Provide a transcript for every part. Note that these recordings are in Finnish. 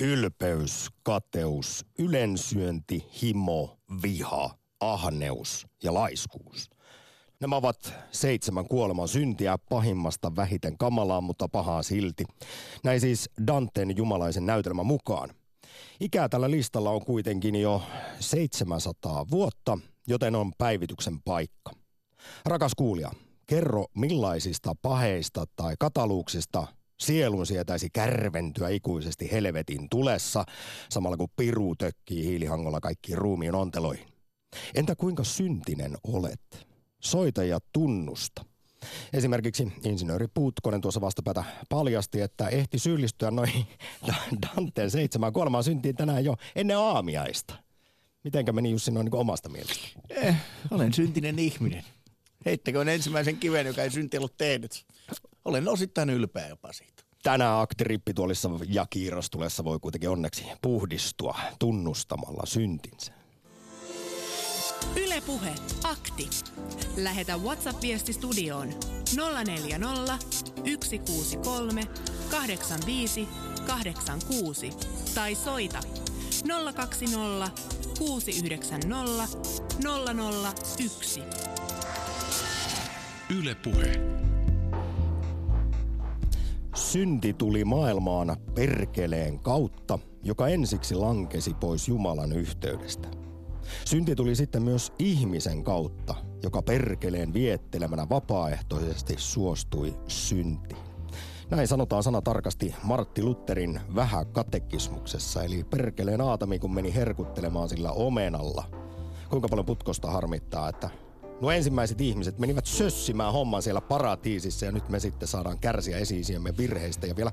ylpeys, kateus, ylensyönti, himo, viha, ahneus ja laiskuus. Nämä ovat seitsemän kuoleman syntiä, pahimmasta vähiten kamalaa, mutta pahaa silti. Näin siis Danten jumalaisen näytelmän mukaan. Ikää tällä listalla on kuitenkin jo 700 vuotta, joten on päivityksen paikka. Rakas kuulija, kerro millaisista paheista tai kataluuksista sielun sietäisi kärventyä ikuisesti helvetin tulessa, samalla kun piru tökkii hiilihangolla kaikkiin ruumiin onteloihin. Entä kuinka syntinen olet? Soita ja tunnusta. Esimerkiksi insinööri Puutkonen tuossa vastapäätä paljasti, että ehti syyllistyä noin Danteen seitsemän kuolemaan syntiin tänään jo ennen aamiaista. Mitenkä meni Jussi noin niin omasta mielestä? Eh, olen syntinen ihminen. Heittäköön ensimmäisen kiven, joka ei synti ollut tehnyt. Olen osittain ylpeä jopa siitä. Tänään aktirippituolissa ja kiirastulessa voi kuitenkin onneksi puhdistua tunnustamalla syntinsä. Ylepuhe akti. Lähetä WhatsApp-viesti studioon 040 163 85 86 tai soita 020 690 001. Ylepuhe. Synti tuli maailmaan perkeleen kautta, joka ensiksi lankesi pois Jumalan yhteydestä. Synti tuli sitten myös ihmisen kautta, joka perkeleen viettelemänä vapaaehtoisesti suostui syntiin. Näin sanotaan sana tarkasti Martti Lutherin vähäkatekismuksessa, eli perkeleen Aatami kun meni herkuttelemaan sillä omenalla. Kuinka paljon putkosta harmittaa, että nuo ensimmäiset ihmiset menivät sössimään homman siellä paratiisissa ja nyt me sitten saadaan kärsiä esiisiemme virheistä ja vielä,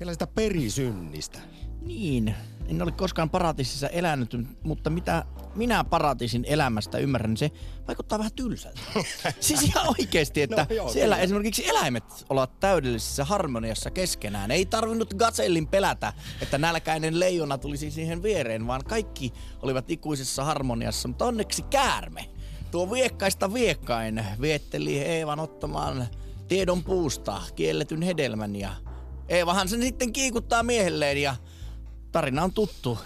vielä sitä perisynnistä. Niin, en ole koskaan paratiisissa elänyt, mutta mitä minä paratiisin elämästä ymmärrän, niin se vaikuttaa vähän tylsältä. siis ihan oikeasti, että no, joo, siellä kyllä. esimerkiksi eläimet ovat täydellisessä harmoniassa keskenään. Ei tarvinnut Gazellin pelätä, että nälkäinen leijona tulisi siihen viereen, vaan kaikki olivat ikuisessa harmoniassa. Mutta onneksi käärme, tuo viekkaista viekkain, vietteli Eevan ottamaan tiedon puusta kielletyn hedelmän ja Eevahan sen sitten kiikuttaa miehelleen ja tarina on tuttu.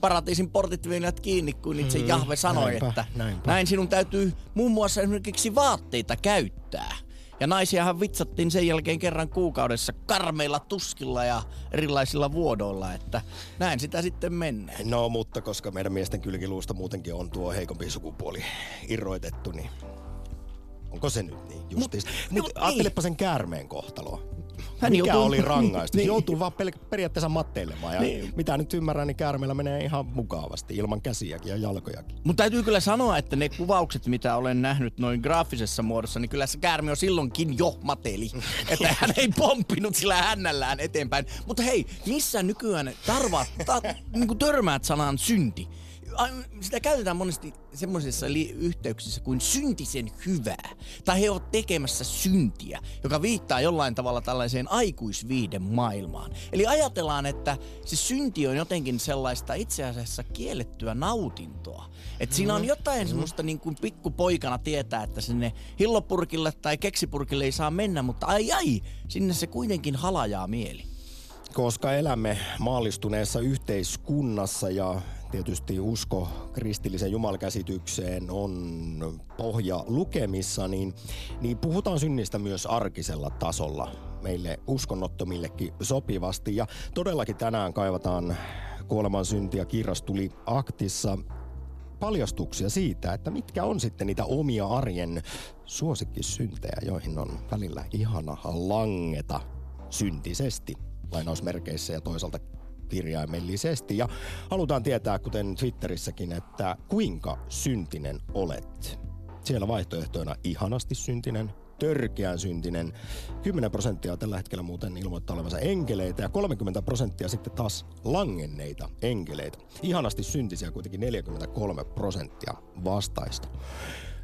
Paratiisin portit vienivät kiinni, kun itse mm, Jahve sanoi, näinpä, että näinpä. näin sinun täytyy muun muassa esimerkiksi vaatteita käyttää. Ja naisiahan vitsattiin sen jälkeen kerran kuukaudessa karmeilla tuskilla ja erilaisilla vuodoilla, että näin sitä sitten mennään. No, mutta koska meidän miesten kylkiluusta muutenkin on tuo heikompi sukupuoli irroitettu, niin onko se nyt niin justiis? Mutta mut, mut, ajattelepa niin. sen käärmeen kohtaloa. Hän Mikä joutuu... oli rangaistus? niin. Joutuu vaan pel- periaatteessa matteilemaan. Ja niin. mitä nyt ymmärrän, niin käärmeellä menee ihan mukavasti, ilman käsiäkin ja jalkojakin. Mutta täytyy kyllä sanoa, että ne kuvaukset, mitä olen nähnyt noin graafisessa muodossa, niin kyllä se käärme on silloinkin jo mateli. että hän ei pomppinut sillä hännällään eteenpäin. Mutta hei, missä nykyään tarva, ta, niin törmäät sanan synti? Sitä käytetään monesti semmoisissa yhteyksissä kuin syntisen hyvää. Tai he ovat tekemässä syntiä, joka viittaa jollain tavalla tällaiseen aikuisviiden maailmaan. Eli ajatellaan, että se synti on jotenkin sellaista itse asiassa kiellettyä nautintoa. Että siinä on mm-hmm. jotain mm. semmoista niin kuin pikkupoikana tietää, että sinne hillopurkille tai keksipurkille ei saa mennä, mutta ai ai, sinne se kuitenkin halajaa mieli koska elämme maallistuneessa yhteiskunnassa ja tietysti usko kristilliseen jumalkäsitykseen on pohja lukemissa, niin, niin puhutaan synnistä myös arkisella tasolla meille uskonnottomillekin sopivasti. Ja todellakin tänään kaivataan kuoleman syntiä kirrastuli aktissa paljastuksia siitä, että mitkä on sitten niitä omia arjen suosikkisyntejä, joihin on välillä ihana langeta syntisesti lainausmerkeissä ja toisaalta kirjaimellisesti. Ja halutaan tietää, kuten Twitterissäkin, että kuinka syntinen olet. Siellä vaihtoehtoina ihanasti syntinen, törkeän syntinen. 10 prosenttia tällä hetkellä muuten ilmoittaa olevansa enkeleitä ja 30 prosenttia sitten taas langenneita enkeleitä. Ihanasti syntisiä kuitenkin 43 prosenttia vastaista.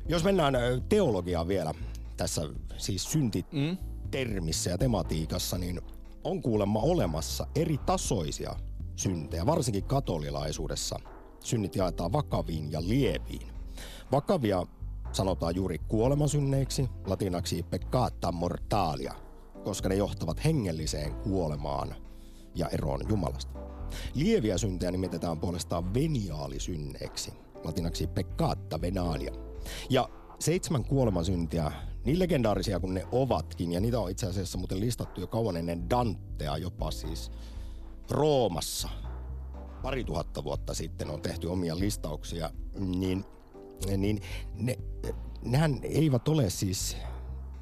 Jos mennään teologiaan vielä tässä siis syntitermissä ja tematiikassa, niin on kuulemma olemassa eri tasoisia syntejä, varsinkin katolilaisuudessa. Synnit jaetaan vakaviin ja lieviin. Vakavia sanotaan juuri kuolemansynneiksi, latinaksi peccata mortalia, koska ne johtavat hengelliseen kuolemaan ja eroon Jumalasta. Lieviä syntejä nimitetään puolestaan veniaalisynneiksi, latinaksi peccata venalia. Ja seitsemän kuolemasyntiä, niin legendaarisia kuin ne ovatkin, ja niitä on itse asiassa muuten listattu jo kauan ennen Dantea, jopa siis Roomassa. Pari tuhatta vuotta sitten on tehty omia listauksia, niin, niin ne, nehän eivät ole siis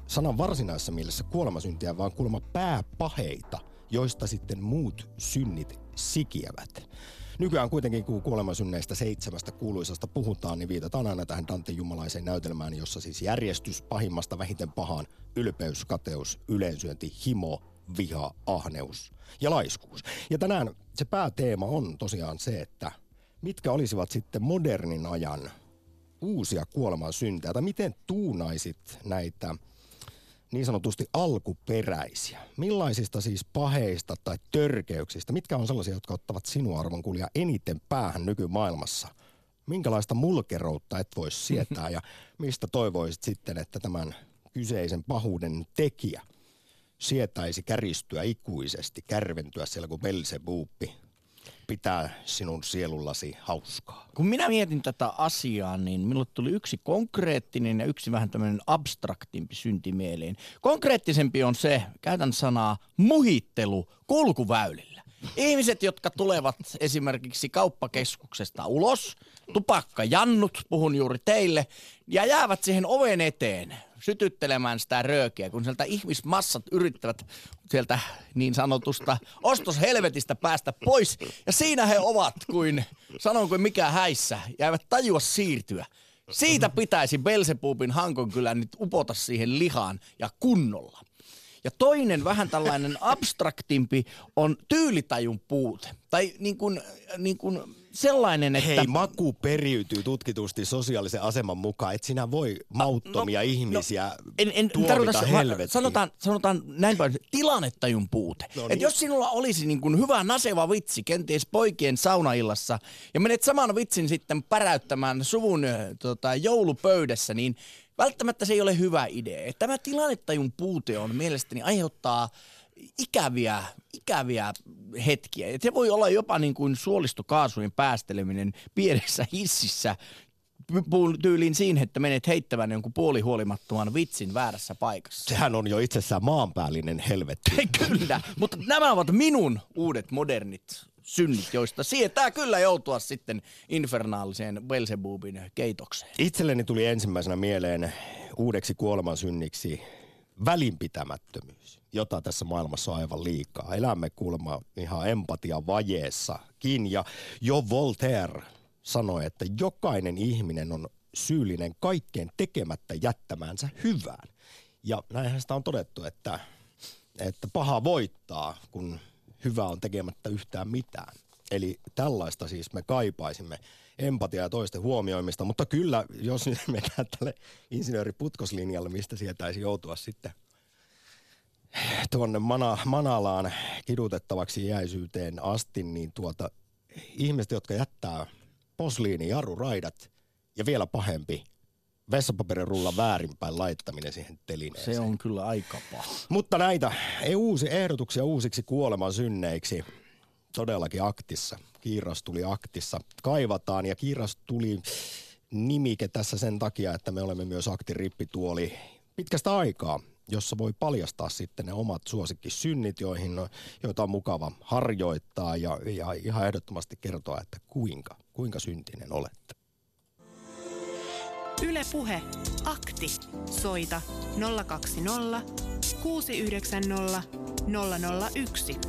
sanan varsinaisessa mielessä kuolemasyntiä, vaan kuulemma pääpaheita, joista sitten muut synnit sikiävät. Nykyään kuitenkin, kun kuolemansynneistä seitsemästä kuuluisasta puhutaan, niin viitataan aina tähän Dante jumalaiseen näytelmään, jossa siis järjestys pahimmasta vähiten pahaan, ylpeys, kateus, yleensyönti, himo, viha, ahneus ja laiskuus. Ja tänään se pääteema on tosiaan se, että mitkä olisivat sitten modernin ajan uusia kuolemansyntejä, tai miten tuunaisit näitä niin sanotusti alkuperäisiä. Millaisista siis paheista tai törkeyksistä, mitkä on sellaisia, jotka ottavat sinua arvon kulja eniten päähän nykymaailmassa? Minkälaista mulkeroutta et voisi sietää ja mistä toivoisit sitten, että tämän kyseisen pahuuden tekijä sietäisi käristyä ikuisesti, kärventyä siellä kuin Belzebuuppi pitää sinun sielullasi hauskaa? Kun minä mietin tätä asiaa, niin minulle tuli yksi konkreettinen ja yksi vähän tämmöinen abstraktimpi synti mieleen. Konkreettisempi on se, käytän sanaa, muhittelu kulkuväylillä. Ihmiset, jotka tulevat esimerkiksi kauppakeskuksesta ulos, tupakkajannut, puhun juuri teille, ja jäävät siihen oven eteen sytyttelemään sitä röökiä, kun sieltä ihmismassat yrittävät sieltä niin sanotusta ostoshelvetistä päästä pois. Ja siinä he ovat kuin, sanon kuin mikä häissä, jäävät tajua siirtyä. Siitä pitäisi Belzebubin hankon kyllä nyt upota siihen lihaan ja kunnolla. Ja toinen vähän tällainen abstraktimpi on tyylitajun puute. Tai niin kuin, niin kuin sellainen, että... Hei, maku periytyy tutkitusti sosiaalisen aseman mukaan, että sinä voi mauttomia no, no ihmisiä no, en, en, tuomita helvettiin. Sanotaan, sanotaan näin paljon, tilannetajun puute. No niin. Että jos sinulla olisi niin kuin hyvä naseva vitsi, kenties poikien saunaillassa, ja menet saman vitsin sitten päräyttämään suvun tota, joulupöydässä, niin välttämättä se ei ole hyvä idea. Tämä tilannetajun puute on mielestäni aiheuttaa ikäviä, ikäviä hetkiä. Et se voi olla jopa niin kuin suolistokaasujen päästeleminen pienessä hississä tyyliin siinä, että menet heittämään jonkun puolihuolimattoman vitsin väärässä paikassa. Sehän on jo itsessään maanpäällinen helvetti. kyllä, mutta nämä ovat minun uudet modernit synnit, joista sietää kyllä joutua sitten infernaaliseen Belzebubin keitokseen. Itselleni tuli ensimmäisenä mieleen uudeksi kuolemansynniksi välinpitämättömyys, jota tässä maailmassa on aivan liikaa. Elämme kuulemma ihan empatia vajeessakin ja jo Voltaire sanoi, että jokainen ihminen on syyllinen kaikkeen tekemättä jättämäänsä hyvään. Ja näinhän sitä on todettu, että, että paha voittaa, kun hyvä on tekemättä yhtään mitään. Eli tällaista siis me kaipaisimme empatia ja toisten huomioimista, mutta kyllä, jos mennään tälle insinööriputkoslinjalle, mistä sietäisi joutua sitten tuonne mana, Manalaan kidutettavaksi jäisyyteen asti, niin tuota, ihmiset, jotka jättää posliini, jarruraidat ja vielä pahempi, vessapaperin rulla väärinpäin laittaminen siihen telineeseen. Se on kyllä aika paha. Mutta näitä ei uusi ehdotuksia uusiksi kuoleman synneiksi todellakin aktissa. Kiiras tuli aktissa. Kaivataan ja Kiiras tuli nimike tässä sen takia, että me olemme myös aktirippituoli pitkästä aikaa jossa voi paljastaa sitten ne omat suosikkisynnit, joihin, joita on mukava harjoittaa ja, ja ihan ehdottomasti kertoa, että kuinka, kuinka syntinen olette. Ylepuhe akti. Soita 020 690 001.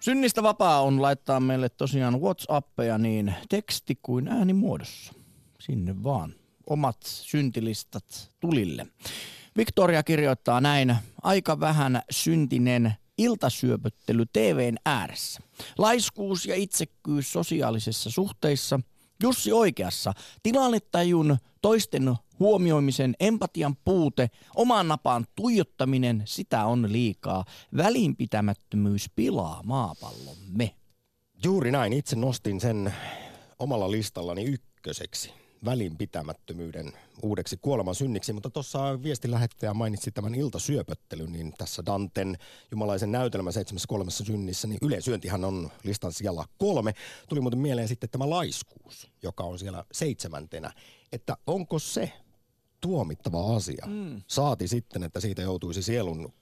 Synnistä vapaa on laittaa meille tosiaan Whatsappeja niin teksti kuin äänimuodossa. Sinne vaan omat syntilistat tulille. Victoria kirjoittaa näin, aika vähän syntinen iltasyöpöttely TVn ääressä. Laiskuus ja itsekkyys sosiaalisissa suhteissa. Jussi oikeassa. Tilannetajun, toisten huomioimisen, empatian puute, oman napaan tuijottaminen, sitä on liikaa. Välinpitämättömyys pilaa maapallomme. Juuri näin. Itse nostin sen omalla listallani ykköseksi välinpitämättömyyden uudeksi kuoleman synniksi, mutta tuossa viesti lähettäjä mainitsi tämän iltasyöpöttelyn, niin tässä Danten jumalaisen näytelmä seitsemässä kolmessa synnissä, niin yleisyöntihan on listan siellä kolme. Tuli muuten mieleen sitten tämä laiskuus, joka on siellä seitsemäntenä, että onko se tuomittava asia. Mm. Saati sitten, että siitä joutuisi sielun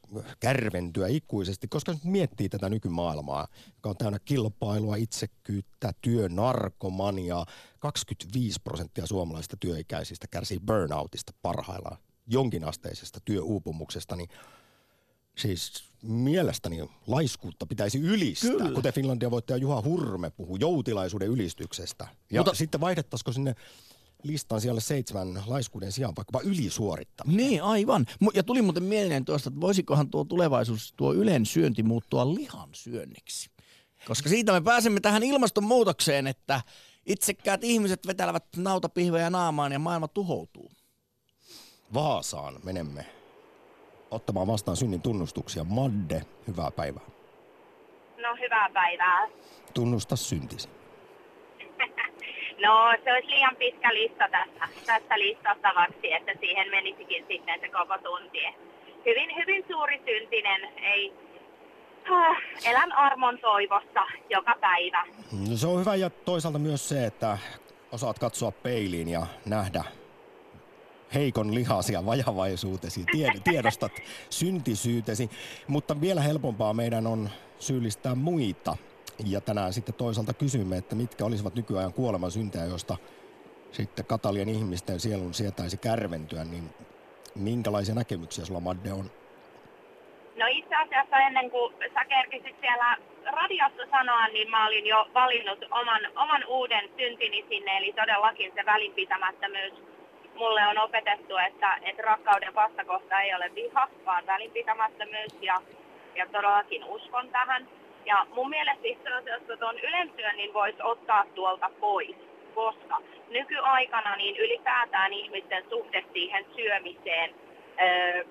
kärventyä ikuisesti, koska nyt miettii tätä nykymaailmaa, joka on täynnä kilpailua, itsekyyttä, työnarkomania. 25 prosenttia suomalaisista työikäisistä kärsii burnoutista parhaillaan, jonkinasteisesta työuupumuksesta, niin Siis mielestäni laiskuutta pitäisi ylistää, Kyllä. kuten Finlandia voittaja Juha Hurme puhuu joutilaisuuden ylistyksestä. Ja Mutta, sitten vaihdettaisiko sinne listan siellä seitsemän laiskuuden sijaan vaikkapa ylisuorittaminen. Niin, aivan. Ja tuli muuten mieleen tuosta, että voisikohan tuo tulevaisuus, tuo ylen syönti muuttua lihan syönniksi. Koska siitä me pääsemme tähän ilmastonmuutokseen, että itsekkäät ihmiset vetelevät nautapihvejä naamaan ja maailma tuhoutuu. Vaasaan menemme ottamaan vastaan synnin tunnustuksia. Madde, hyvää päivää. No hyvää päivää. Tunnusta syntisi. No se olisi liian pitkä lista tässä, tässä listattavaksi, että siihen menisikin sitten se koko tunti. Hyvin, hyvin suuri syntinen, ei, äh, elän armon toivossa joka päivä. No se on hyvä ja toisaalta myös se, että osaat katsoa peiliin ja nähdä heikon lihasi ja vajavaisuutesi, tiedostat syntisyytesi, mutta vielä helpompaa meidän on syyllistää muita ja tänään sitten toisaalta kysymme, että mitkä olisivat nykyajan kuoleman syntejä, josta sitten katalien ihmisten sielun sietäisi kärventyä, niin minkälaisia näkemyksiä sulla Madde on? No itse asiassa ennen kuin sä kerkisit siellä radiossa sanoa, niin mä olin jo valinnut oman, oman uuden syntini sinne, eli todellakin se välinpitämättömyys. Mulle on opetettu, että, että rakkauden vastakohta ei ole viha, vaan välinpitämättömyys ja, ja todellakin uskon tähän. Ja mun mielestä itse asiassa tuon ylensyönnin voisi ottaa tuolta pois, koska nykyaikana niin ylipäätään ihmisten suhde siihen syömiseen öö,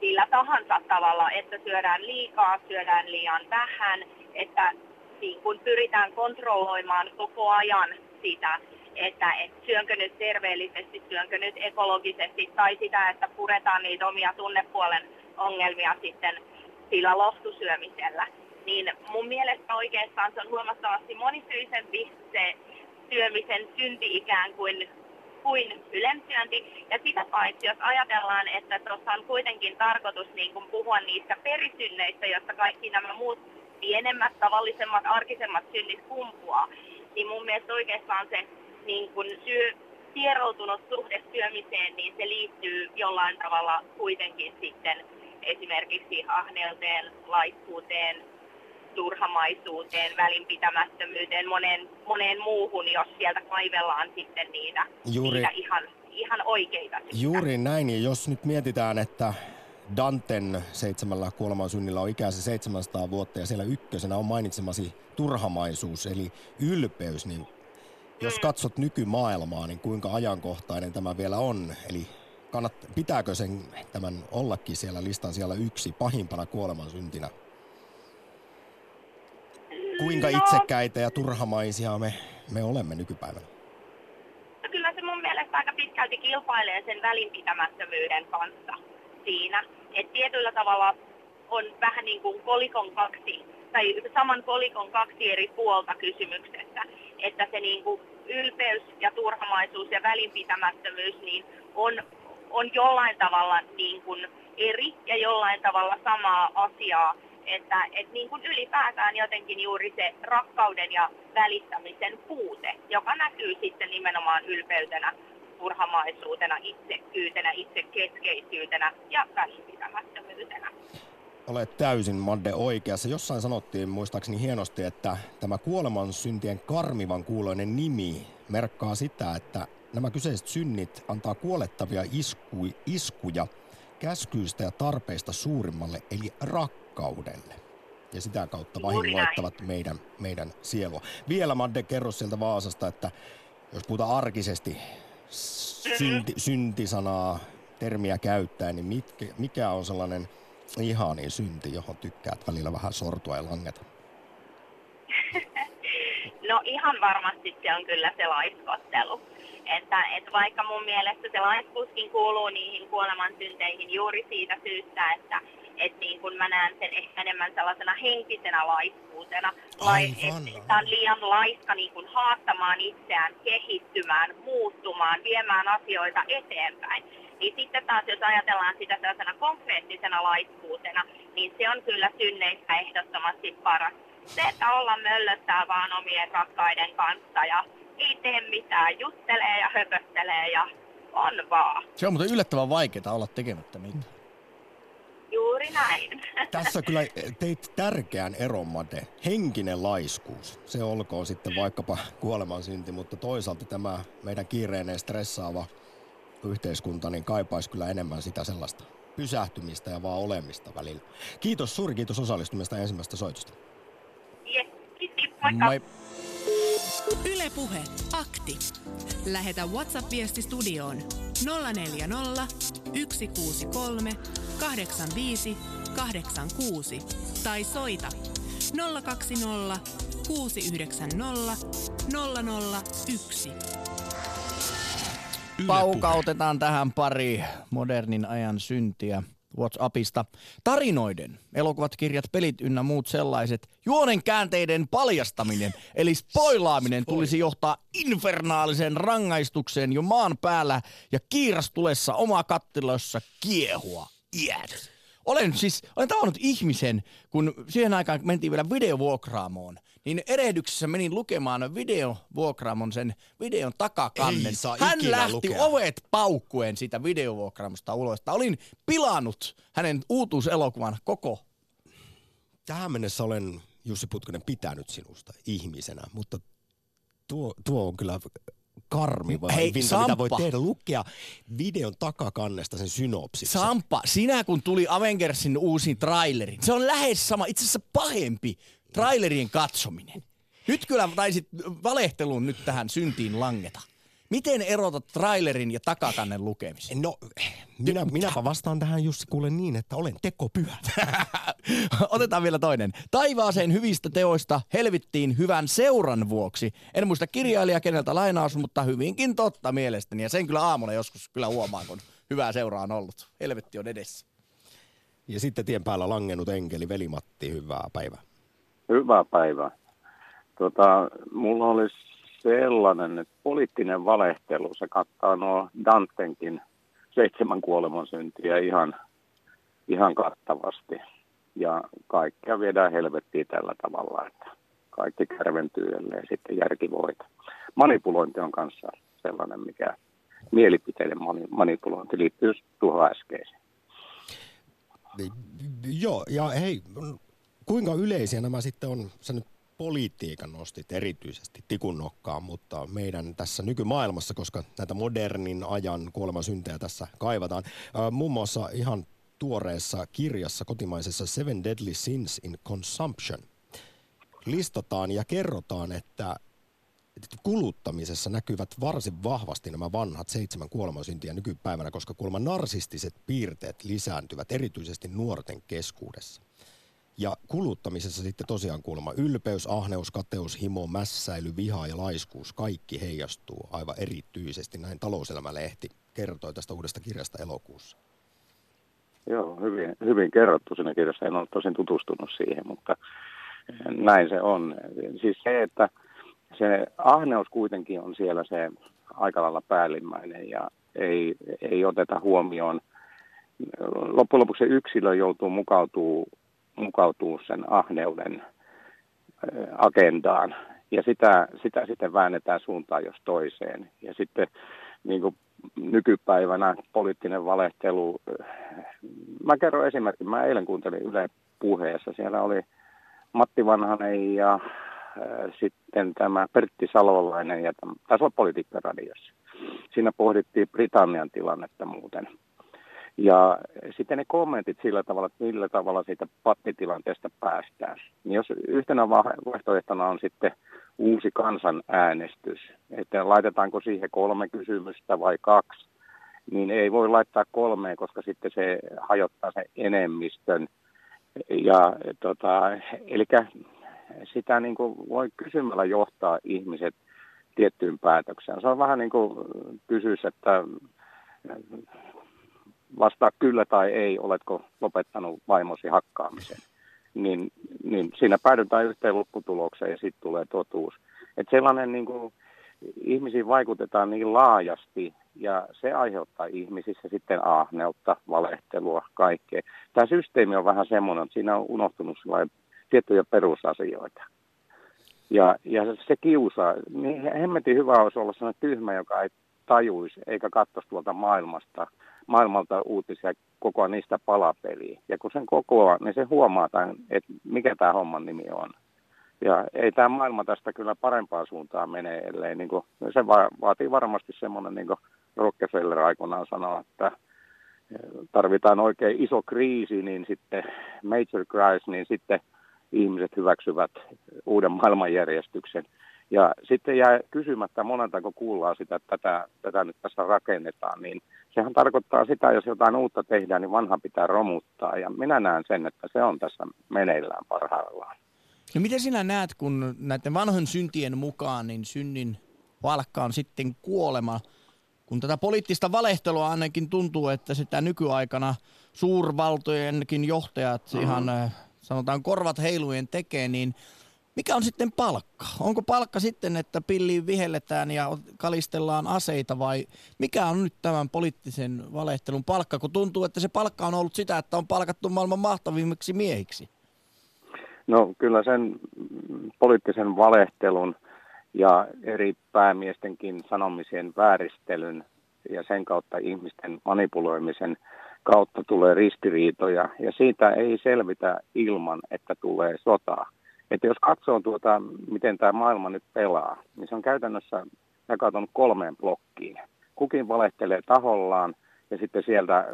sillä tahansa tavalla, että syödään liikaa, syödään liian vähän, että niin kun pyritään kontrolloimaan koko ajan sitä, että et syönkö nyt terveellisesti, syönkö nyt ekologisesti, tai sitä, että puretaan niitä omia tunnepuolen ongelmia sitten sillä lohtusyömisellä niin mun mielestä oikeastaan se on huomattavasti monisyisempi se syömisen synti ikään kuin kuin ylensyönti. Ja sitä paitsi, jos ajatellaan, että tuossa on kuitenkin tarkoitus niin kuin puhua niistä perisynneistä, jotta kaikki nämä muut pienemmät, tavallisemmat, arkisemmat synnit kumpuaa, niin mun mielestä oikeastaan se niin kuin syö, tieroutunut suhde syömiseen, niin se liittyy jollain tavalla kuitenkin sitten esimerkiksi ahneuteen, laiskuuteen, turhamaisuuteen, välinpitämättömyyteen, moneen, moneen muuhun, jos sieltä kaivellaan sitten niitä, Juuri, niitä ihan, ihan oikeita. Juuri näin, ja jos nyt mietitään, että Danten seitsemällä kuolemansynnillä on ikänsä 700 vuotta ja siellä ykkösenä on mainitsemasi turhamaisuus eli ylpeys, niin jos mm. katsot nykymaailmaa, niin kuinka ajankohtainen tämä vielä on? Eli kannat, pitääkö sen tämän ollakin siellä listan siellä yksi pahimpana kuolemansyntinä? Kuinka no, itsekäitä ja turhamaisia me, me olemme nykypäivänä? No kyllä se mun mielestä aika pitkälti kilpailee sen välinpitämättömyyden kanssa siinä. Että tietyllä tavalla on vähän niin kuin kolikon kaksi, tai saman kolikon kaksi eri puolta kysymyksessä. Että se niin kuin ylpeys ja turhamaisuus ja välinpitämättömyys niin on, on jollain tavalla niin kuin eri ja jollain tavalla samaa asiaa että et niin kuin ylipäätään jotenkin juuri se rakkauden ja välittämisen puute, joka näkyy sitten nimenomaan ylpeytenä, turhamaisuutena, itsekyytenä, itsekeskeisyytenä ja välinpitämättömyytenä. Olet täysin, Madde, oikeassa. Jossain sanottiin muistaakseni hienosti, että tämä kuoleman syntien karmivan kuuloinen nimi merkkaa sitä, että nämä kyseiset synnit antaa kuolettavia isku, iskuja käskyistä ja tarpeista suurimmalle, eli rakkaudelle rakkaudelle. Ja sitä kautta vahingoittavat meidän, meidän sielua. Vielä Madde, kerro sieltä Vaasasta, että jos puhutaan arkisesti synti, syntisanaa, termiä käyttäen, niin mitkä, mikä on sellainen ihani synti, johon tykkäät välillä vähän sortua ja langeta? No ihan varmasti se on kyllä se laiskottelu. Että, että vaikka mun mielestä se laiskuuskin kuuluu niihin kuolemansynteihin juuri siitä syystä, että et niin kun mä näen sen ehkä enemmän sellaisena henkisenä laiskuutena. Lai, että on liian laiska niin kun haastamaan itseään, kehittymään, muuttumaan, viemään asioita eteenpäin. Niin sitten taas, jos ajatellaan sitä sellaisena konkreettisena laiskuutena, niin se on kyllä synneistä ehdottomasti paras. Se, että olla möllöttää vaan omien rakkaiden kanssa ja ei tee mitään, juttelee ja höpöttelee ja on vaan. Se on muuten yllättävän vaikeaa olla tekemättä mitään. Juuri näin. Tässä kyllä teit tärkeän eron, Made. Henkinen laiskuus. Se olkoon sitten vaikkapa kuolemansynti, mutta toisaalta tämä meidän kiireinen stressaava yhteiskunta niin kaipaisi kyllä enemmän sitä sellaista pysähtymistä ja vaan olemista välillä. Kiitos suuri, kiitos osallistumista ensimmäistä soitosta. Yes, kiitos. Moikka. Moi. Ylepuhe akti. Lähetä WhatsApp-viesti studioon 040 163 85 86 tai soita 020 690 001. Paukautetaan tähän pari modernin ajan syntiä. WhatsAppista. Tarinoiden, elokuvat, kirjat, pelit ynnä muut sellaiset. Juonen käänteiden paljastaminen, eli spoilaaminen tulisi johtaa infernaalisen rangaistukseen jo maan päällä ja kiirastulessa oma kattilossa kiehua iät. Olen siis, olen tavannut ihmisen, kun siihen aikaan mentiin vielä videovuokraamoon, niin erehdyksessä menin lukemaan videovuokraamon sen videon takakannen. Hän lähti lukea. ovet paukkuen siitä videovuokraamosta ulos. Olin pilannut hänen uutuuselokuvan koko. Tähän mennessä olen Jussi Putkonen pitänyt sinusta ihmisenä, mutta tuo, tuo on kyllä karmi vai Hei, Vinta, Sampa. mitä voi tehdä, lukea videon takakannesta sen synopsissa. Sampa, sinä kun tuli Avengersin uusi traileri, se on lähes sama, itse asiassa pahempi trailerien katsominen. Nyt kyllä taisit valehtelun nyt tähän syntiin langeta. Miten erotat trailerin ja takakannen lukemisen? No, minä, minäpä vastaan tähän Jussi kuule niin, että olen tekopyhä. Otetaan vielä toinen. Taivaaseen hyvistä teoista helvittiin hyvän seuran vuoksi. En muista kirjailija keneltä lainaus, mutta hyvinkin totta mielestäni. Ja sen kyllä aamulla joskus kyllä huomaan, kun hyvää seuraa on ollut. Helvetti on edessä. Ja sitten tien päällä langennut enkeli Velimatti, hyvää päivää. Hyvää päivää. Tota, mulla olisi sellainen, että poliittinen valehtelu, se kattaa nuo Dantenkin seitsemän kuoleman syntiä ihan, ihan kattavasti. Ja kaikkea viedään helvettiin tällä tavalla, että kaikki kärventyy ja sitten järki voita. Manipulointi on kanssa sellainen, mikä mielipiteiden manipulointi liittyy tuohon äskeiseen. Joo, ja hei, kuinka yleisiä nämä sitten on, sä nyt politiikan nostit erityisesti tikun nokkaan, mutta meidän tässä nykymaailmassa, koska näitä modernin ajan kuolemasyntejä tässä kaivataan, muun muassa ihan tuoreessa kirjassa kotimaisessa Seven Deadly Sins in Consumption listataan ja kerrotaan, että kuluttamisessa näkyvät varsin vahvasti nämä vanhat seitsemän kuolemansyntiä nykypäivänä, koska kuulemma narsistiset piirteet lisääntyvät erityisesti nuorten keskuudessa. Ja kuluttamisessa sitten tosiaan kuulemma ylpeys, ahneus, kateus, himo, mässäily, viha ja laiskuus, kaikki heijastuu aivan erityisesti. Näin talouselämälehti kertoi tästä uudesta kirjasta elokuussa. Joo, hyvin, hyvin kerrottu siinä kirjassa. En ole tosin tutustunut siihen, mutta näin se on. Siis se, että se ahneus kuitenkin on siellä se aika lailla päällimmäinen ja ei, ei oteta huomioon. Loppujen lopuksi se yksilö joutuu mukautuu mukautuu sen ahneuden agendaan. Ja sitä, sitä sitten väännetään suuntaan jos toiseen. Ja sitten niin kuin nykypäivänä poliittinen valehtelu. Mä kerron esimerkin. Mä eilen kuuntelin Yle puheessa. Siellä oli Matti Vanhanen ja äh, sitten tämä Pertti Salolainen ja taisi olla politiikkaradiossa. Siinä pohdittiin Britannian tilannetta muuten. Ja sitten ne kommentit sillä tavalla, että millä tavalla siitä pattitilanteesta päästään. Niin jos yhtenä vaihtoehtona on sitten uusi kansanäänestys, että laitetaanko siihen kolme kysymystä vai kaksi, niin ei voi laittaa kolmeen, koska sitten se hajottaa sen enemmistön. Ja, tota, eli sitä niin kuin voi kysymällä johtaa ihmiset tiettyyn päätökseen. Se on vähän niin kuin kysys, että vastaa kyllä tai ei, oletko lopettanut vaimosi hakkaamisen. Niin, niin siinä päädytään yhteen lopputulokseen ja sitten tulee totuus. Että sellainen niin kuin, ihmisiin vaikutetaan niin laajasti ja se aiheuttaa ihmisissä sitten ahneutta, valehtelua, kaikkea. Tämä systeemi on vähän semmoinen, että siinä on unohtunut tiettyjä perusasioita. Ja, ja se kiusaa. Niin hemmetin hyvä olisi olla sellainen tyhmä, joka ei tajuisi eikä katsoisi tuolta maailmasta, maailmalta uutisia koko niistä palapeliä. Ja kun sen kokoaa, niin se huomaa, tämän, että mikä tämä homman nimi on. Ja ei tämä maailma tästä kyllä parempaan suuntaan mene, ellei niin kuin, se va- vaatii varmasti semmoinen, niin kuin Rockefeller aikoinaan sanoi, että tarvitaan oikein iso kriisi, niin sitten major crisis, niin sitten ihmiset hyväksyvät uuden maailmanjärjestyksen. Ja sitten jää kysymättä monelta, kun kuullaan sitä, että tätä, tätä nyt tässä rakennetaan, niin sehän tarkoittaa sitä, jos jotain uutta tehdään, niin vanha pitää romuttaa. Ja minä näen sen, että se on tässä meneillään parhaillaan. No miten sinä näet, kun näiden vanhojen syntien mukaan, niin synnin palkka on sitten kuolema, kun tätä poliittista valehtelua ainakin tuntuu, että sitä nykyaikana suurvaltojenkin johtajat mm-hmm. ihan äh, sanotaan korvat heilujen tekee, niin mikä on sitten palkka? Onko palkka sitten, että pilliin vihelletään ja kalistellaan aseita vai mikä on nyt tämän poliittisen valehtelun palkka, kun tuntuu, että se palkka on ollut sitä, että on palkattu maailman mahtavimmiksi miehiksi? No kyllä sen poliittisen valehtelun ja eri päämiestenkin sanomisen vääristelyn ja sen kautta ihmisten manipuloimisen kautta tulee ristiriitoja ja siitä ei selvitä ilman, että tulee sotaa. Että jos katsoo tuota, miten tämä maailma nyt pelaa, niin se on käytännössä jakautunut kolmeen blokkiin. Kukin valehtelee tahollaan ja sitten sieltä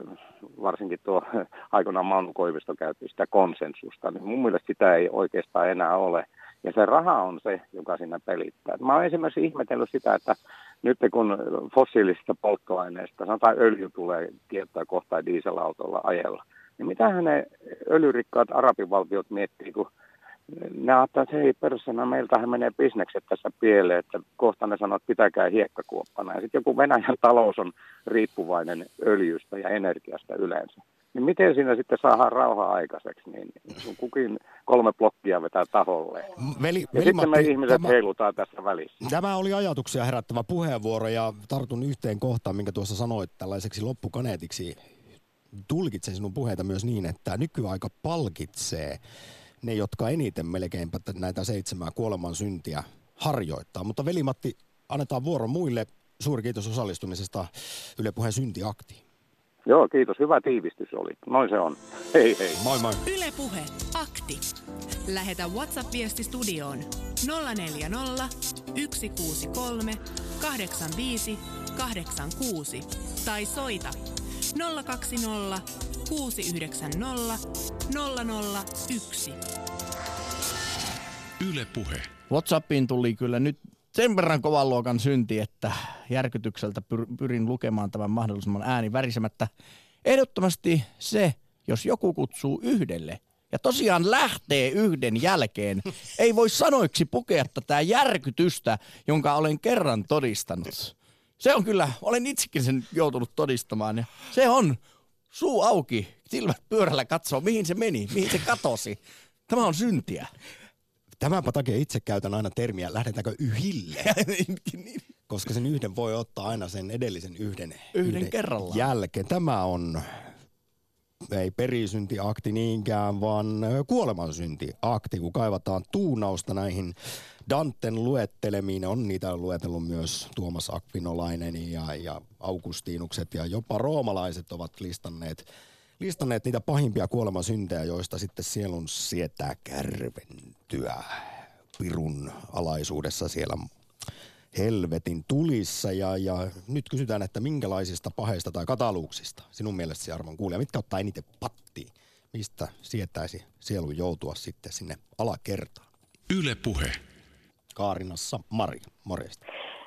varsinkin tuo aikoinaan Mauno Koivisto käytti sitä konsensusta, niin mun mielestä sitä ei oikeastaan enää ole. Ja se raha on se, joka siinä pelittää. Mä oon esimerkiksi ihmetellyt sitä, että nyt kun fossiilisista polttoaineista, sanotaan öljy tulee kieltää kohta dieselautolla ajella, niin mitä ne öljyrikkaat arabivaltiot miettii, kun ne ajattelee, että hei persona, meiltähän menee bisnekset tässä pieleen, että kohta ne sanoo, että pitäkää hiekkakuoppana. Ja sitten joku Venäjän talous on riippuvainen öljystä ja energiasta yleensä. Niin miten siinä sitten saadaan rauha aikaiseksi, niin kun kukin kolme blokkia vetää taholle. Veli, ja veli sitten Matti, me ihmiset tämä, heilutaan tässä välissä. Tämä oli ajatuksia herättävä puheenvuoro ja tartun yhteen kohtaan, minkä tuossa sanoit tällaiseksi loppukaneetiksi. Tulkitsen sinun puheita myös niin, että nykyaika palkitsee ne, jotka eniten melkeinpä näitä seitsemää kuoleman syntiä harjoittaa. Mutta veli-Matti, annetaan vuoro muille. Suuri kiitos osallistumisesta Yle Puheen syntiaktiin. Joo, kiitos. Hyvä tiivistys oli. Noin se on. Hei hei. Moi moi. Yle Puhe. Akti. Lähetä WhatsApp-viesti studioon 040 163 85 86 tai soita 020 690 001. Yle Puhe. Whatsappiin tuli kyllä nyt sen verran kovan luokan synti, että järkytykseltä pyr- pyrin lukemaan tämän mahdollisimman ääni värisemättä. Ehdottomasti se, jos joku kutsuu yhdelle ja tosiaan lähtee yhden jälkeen, ei voi sanoiksi pukea tätä järkytystä, jonka olen kerran todistanut. Se on kyllä, olen itsekin sen joutunut todistamaan ja se on suu auki, silmät pyörällä katsoo, mihin se meni, mihin se katosi. Tämä on syntiä. Tämänpä takia itse käytän aina termiä, lähdetäänkö yhille. Koska sen yhden voi ottaa aina sen edellisen yhden, yhden, yhden kerrallaan. jälkeen. Tämä on ei perisyntiakti niinkään, vaan kuolemansyntiakti, kun kaivataan tuunausta näihin Danten luettelemiin. On niitä luetellut myös Tuomas Akvinolainen ja, ja Augustinukset ja jopa roomalaiset ovat listanneet listanneet niitä pahimpia kuolemansyntejä, joista sitten sielun sietää kärventyä pirun alaisuudessa siellä helvetin tulissa. Ja, ja nyt kysytään, että minkälaisista paheista tai kataluuksista sinun mielestäsi arvon kuulija, mitkä ottaa eniten pattiin? Mistä sietäisi sielun joutua sitten sinne alakertaan? Yle Puhe. Kaarinassa Mari, morjesta.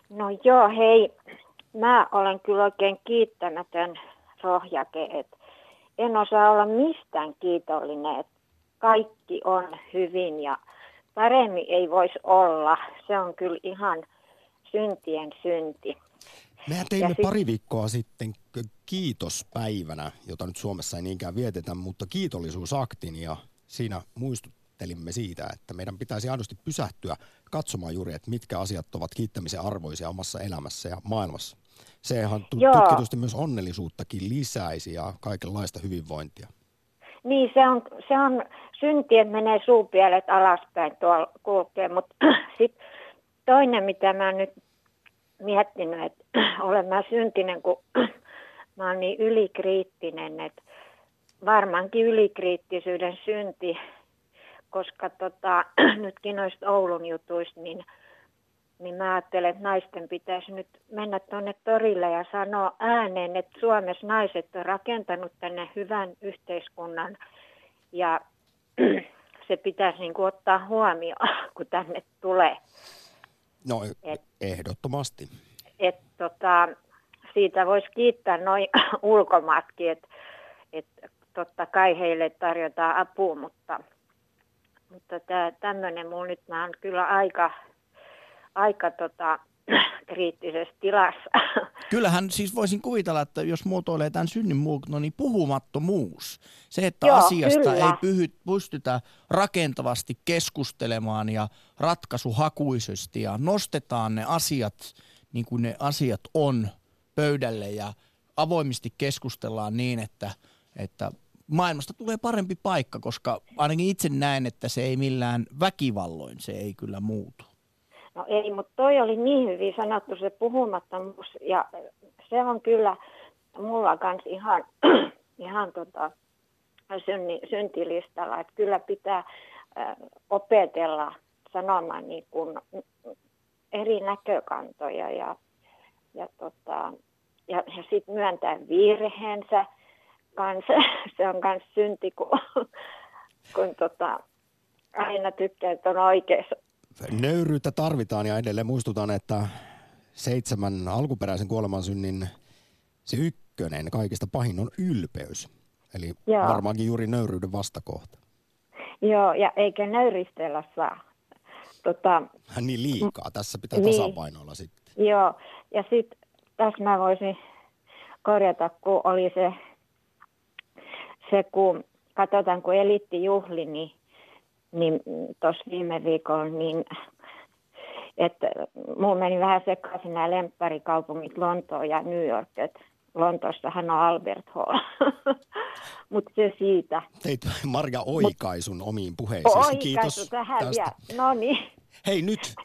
No joo, hei. Mä olen kyllä oikein kiittämätön rohjake, että en osaa olla mistään kiitollinen, että kaikki on hyvin ja paremmin ei voisi olla. Se on kyllä ihan syntien synti. Mehän teimme sit... pari viikkoa sitten kiitospäivänä, jota nyt Suomessa ei niinkään vietetä, mutta kiitollisuusaktin ja siinä muistuttelimme siitä, että meidän pitäisi aidosti pysähtyä katsomaan juuri, että mitkä asiat ovat kiittämisen arvoisia omassa elämässä ja maailmassa. Sehän tutkitusti myös onnellisuuttakin lisäisi ja kaikenlaista hyvinvointia. Niin, se on, se on syntien menee suupielet alaspäin tuolla kulkee, mutta sitten toinen, mitä mä nyt miettinyt, että olen mä syntinen, kun mä oon niin ylikriittinen, että varmaankin ylikriittisyyden synti, koska tota, nytkin noista Oulun jutuista, niin, niin mä ajattelen, että naisten pitäisi nyt mennä tuonne torille ja sanoa ääneen, että Suomessa naiset on rakentanut tänne hyvän yhteiskunnan ja se pitäisi niin kuin ottaa huomioon, kun tänne tulee. No et, ehdottomasti. Et, tota, siitä voisi kiittää noin ulkomaatkin, että et, totta kai heille tarjotaan apua, mutta, mutta tämmöinen mulla nyt mä oon kyllä aika, aika tota, kriittisessä tilassa. Kyllähän siis voisin kuvitella, että jos muotoilee tämän synnin muutno, niin puhumattomuus. Se, että Joo, asiasta kyllä. ei pyhy, pystytä rakentavasti keskustelemaan ja ratkaisuhakuisesti ja nostetaan ne asiat niin kuin ne asiat on pöydälle ja avoimesti keskustellaan niin, että, että maailmasta tulee parempi paikka, koska ainakin itse näen, että se ei millään väkivalloin, se ei kyllä muutu. No ei, mutta toi oli niin hyvin sanottu se puhumattomuus ja se on kyllä mulla kans ihan, ihan tota, synni, syntilistalla, että kyllä pitää opetella sanomaan niin kuin eri näkökantoja ja, ja, tota, ja, ja sitten myöntää virheensä kanssa. Se on myös synti, kun, kun tota, aina tykkää, että on oikeassa Nöyryyttä tarvitaan ja edelleen muistutan, että seitsemän alkuperäisen kuolemansynnin se ykkönen kaikista pahin on ylpeys. Eli Joo. varmaankin juuri nöyryyden vastakohta. Joo, ja eikä nöyristellä saa. Tota, niin liikaa, tässä pitää niin, tasapainoilla sitten. Joo, ja sitten tässä mä voisin korjata, kun oli se, se kun katsotaan, kun elitti juhli, niin niin tuossa viime viikolla, niin että mulla meni vähän sekaisin nämä lempparikaupungit Lontoa ja New York, että Lontossahan on Albert Hall, mutta se siitä. Teit Marja oikaisun Mut, omiin puheisiin. Kiitos tähän tästä. no niin. Hei nyt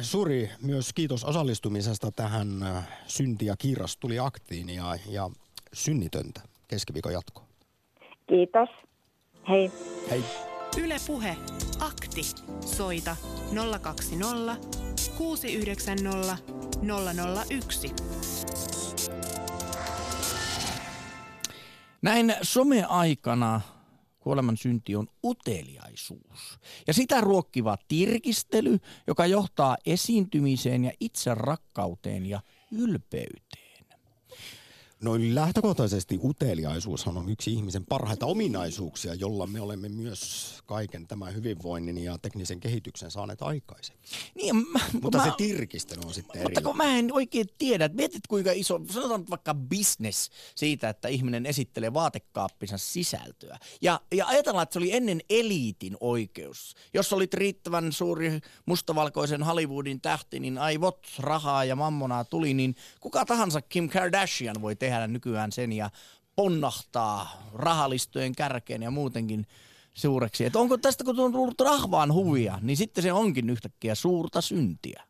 Suri, myös kiitos osallistumisesta tähän Synti ja Kiiras tuli aktiin ja, ja synnitöntä keskiviikon jatkoa. Kiitos. Hei. Hei. Yle Puhe. Akti. Soita 020 690 001. Näin someaikana kuoleman synti on uteliaisuus. Ja sitä ruokkiva tirkistely, joka johtaa esiintymiseen ja itse rakkauteen ja ylpeyteen. Noin lähtökohtaisesti uteliaisuushan on yksi ihmisen parhaita ominaisuuksia, jolla me olemme myös kaiken tämän hyvinvoinnin ja teknisen kehityksen saaneet aikaiseksi. Niin, mä, mutta mä, se tirkistely on sitten Mutta kun mä en oikein tiedä, että mietit kuinka iso, sanotaan vaikka business siitä, että ihminen esittelee vaatekaappinsa sisältöä. Ja, ja ajatellaan, että se oli ennen eliitin oikeus. Jos olit riittävän suuri mustavalkoisen Hollywoodin tähti, niin aivot, rahaa ja mammonaa tuli, niin kuka tahansa Kim Kardashian voi tehdä tehdä nykyään sen ja ponnahtaa rahalistojen kärkeen ja muutenkin suureksi. Että onko tästä, kun on tullut rahvaan huvia, niin sitten se onkin yhtäkkiä suurta syntiä.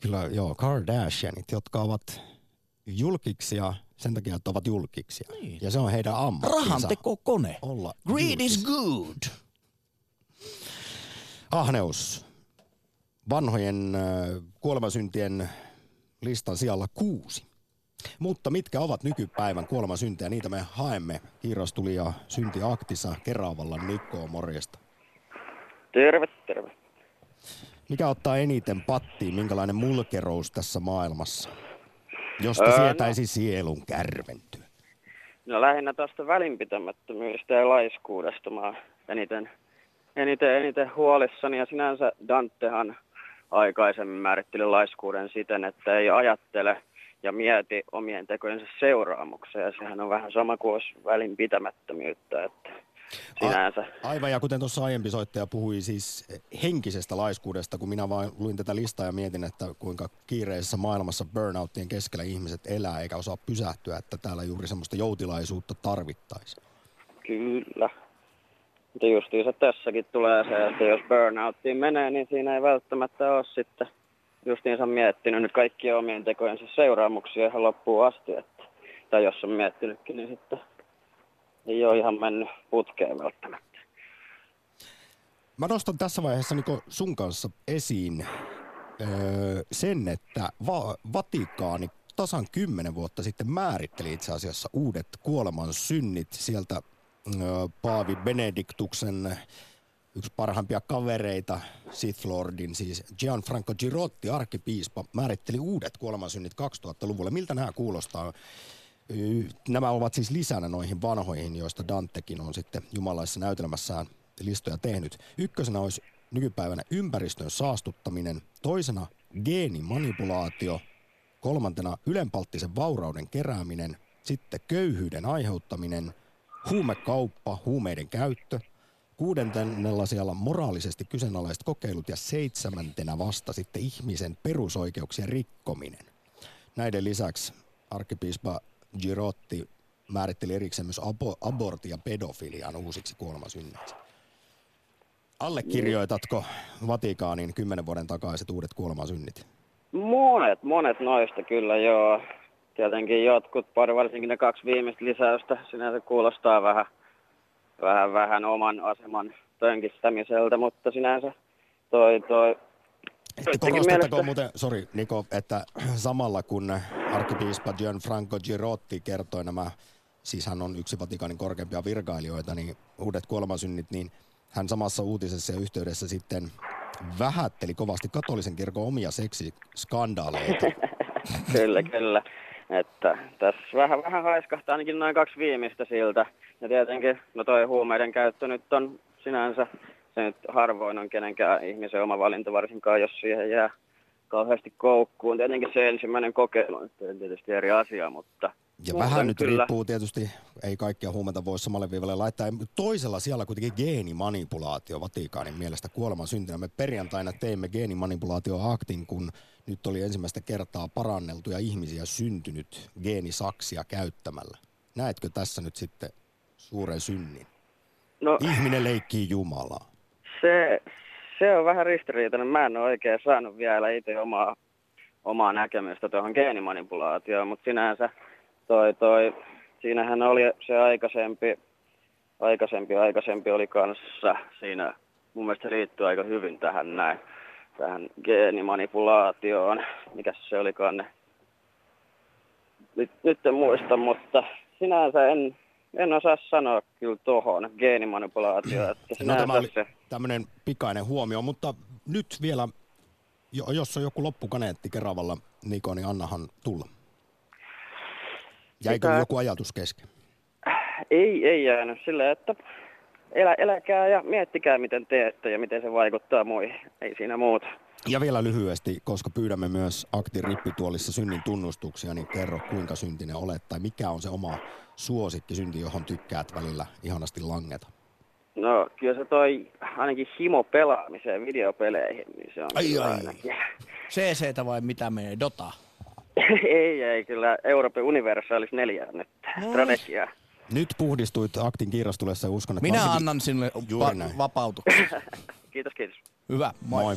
Kyllä joo, Kardashianit, jotka ovat julkiksia sen takia, että ovat julkiksia. Niin. Ja se on heidän ammattinsa. Rahan teko kone. Olla Greed julkis. is good. Ahneus. Vanhojen kuolemasyntien listan sijalla kuusi. Mutta mitkä ovat nykypäivän kuolemasyntejä, niitä me haemme. Kiiros tuli ja synti aktissa Keravalla Nikko, morjesta. Terve, terve. Mikä ottaa eniten pattiin, minkälainen mulkerous tässä maailmassa, josta öö, sietäisi no. sielun kärventyä? No lähinnä tästä välinpitämättömyydestä ja laiskuudesta mä eniten, eniten, eniten huolissani ja sinänsä Dantehan aikaisemmin määrittelin laiskuuden siten, että ei ajattele ja mieti omien tekojensa seuraamuksia. Ja sehän on vähän sama kuin olisi välinpitämättömyyttä, että sinänsä. A, aivan, ja kuten tuossa aiempi soittaja puhui siis henkisestä laiskuudesta, kun minä vain luin tätä listaa ja mietin, että kuinka kiireisessä maailmassa burnouttien keskellä ihmiset elää eikä osaa pysähtyä, että täällä juuri semmoista joutilaisuutta tarvittaisiin. Kyllä. Mutta justiinsa tässäkin tulee se, että jos burnouttiin menee, niin siinä ei välttämättä ole sitten justiinsa miettinyt nyt kaikkia omien tekojensa seuraamuksia ihan loppuun asti. Että, tai jos on miettinytkin, niin sitten ei ole ihan mennyt putkeen välttämättä. Mä nostan tässä vaiheessa Niko sun kanssa esiin öö, sen, että Va- Vatikaani tasan kymmenen vuotta sitten määritteli itse asiassa uudet kuoleman synnit sieltä Paavi Benediktuksen yksi parhaimpia kavereita, Sith Lordin, siis Gianfranco Girotti, arkkipiispa, määritteli uudet kuolemansynnit 2000-luvulle. Miltä nämä kuulostaa? Nämä ovat siis lisänä noihin vanhoihin, joista Dantekin on sitten jumalaisessa näytelmässään listoja tehnyt. Ykkösenä olisi nykypäivänä ympäristön saastuttaminen, toisena geenimanipulaatio, kolmantena ylenpalttisen vaurauden kerääminen, sitten köyhyyden aiheuttaminen – huumekauppa, huumeiden käyttö, kuudentennella siellä moraalisesti kyseenalaiset kokeilut ja seitsemäntenä vasta sitten ihmisen perusoikeuksien rikkominen. Näiden lisäksi arkkipiispa Girotti määritteli erikseen myös abo- abortin ja pedofilian uusiksi kuolemasynneiksi. Allekirjoitatko Vatikaanin kymmenen vuoden takaiset uudet kuolemasynnit? Monet, monet noista kyllä joo tietenkin jotkut, pari varsinkin ne kaksi viimeistä lisäystä, sinänsä kuulostaa vähän, vähän, vähän oman aseman tönkistämiseltä, mutta sinänsä toi, toi Korostatteko mielestä... muuten, sorry Niko, että samalla kun arkkipiispa Gianfranco Girotti kertoi nämä, siis hän on yksi Vatikanin korkeimpia virkailijoita, niin uudet kuolemansynnit, niin hän samassa uutisessa ja yhteydessä sitten vähätteli kovasti katolisen kirkon omia seksikandaleita. kyllä, kyllä. Että tässä vähän, vähän haiskahtaa ainakin noin kaksi viimeistä siltä. Ja tietenkin, no toi huumeiden käyttö nyt on sinänsä, se nyt harvoin on kenenkään ihmisen oma valinta, varsinkaan jos siihen jää kauheasti koukkuun. Tietenkin se ensimmäinen kokeilu on tietysti eri asia, mutta ja vähän nyt kyllä. riippuu tietysti, ei kaikkia huumeita voi samalle viivalle laittaa. Toisella siellä kuitenkin geenimanipulaatio Vatikaanin mielestä kuoleman syntynä. Me perjantaina teimme geenimanipulaatioaktin, kun nyt oli ensimmäistä kertaa paranneltuja ihmisiä syntynyt geenisaksia käyttämällä. Näetkö tässä nyt sitten suuren synnin? No, Ihminen leikkii Jumalaa. Se, se on vähän ristiriitainen. Mä en ole oikein saanut vielä itse omaa, omaa näkemystä tuohon geenimanipulaatioon, mutta sinänsä toi, toi, siinähän oli se aikaisempi, aikaisempi, aikaisempi oli kanssa siinä, mun mielestä se liittyy aika hyvin tähän näin, tähän geenimanipulaatioon, mikä se olikaan ne, nyt, nyt en muista, mutta sinänsä en, en osaa sanoa kyllä tuohon geenimanipulaatioon. Että no tämä oli se... tämmöinen pikainen huomio, mutta nyt vielä, jos on joku loppukaneetti Keravalla, Niko, niin annahan tulla. Jäikö Sitä... joku ajatus kesken? Ei, ei jäänyt sillä, että elä, eläkää ja miettikää miten teette ja miten se vaikuttaa muihin. Ei siinä muuta. Ja vielä lyhyesti, koska pyydämme myös Akti Rippituolissa synnin tunnustuksia, niin kerro kuinka syntinen olet tai mikä on se oma suosikki synti, johon tykkäät välillä ihanasti langeta? No kyllä se toi ainakin himo pelaamiseen videopeleihin, niin se on ai, ai. ainakin. CC vai mitä menee, Dota? ei, ei, kyllä Euroopan Universalis neljä nyt strategiaa. Nyt puhdistuit aktin kiirastulessa ja uskon, että Minä varsinkin... annan sinulle va- vapautuksen. kiitos, kiitos. Hyvä, moi. Moi.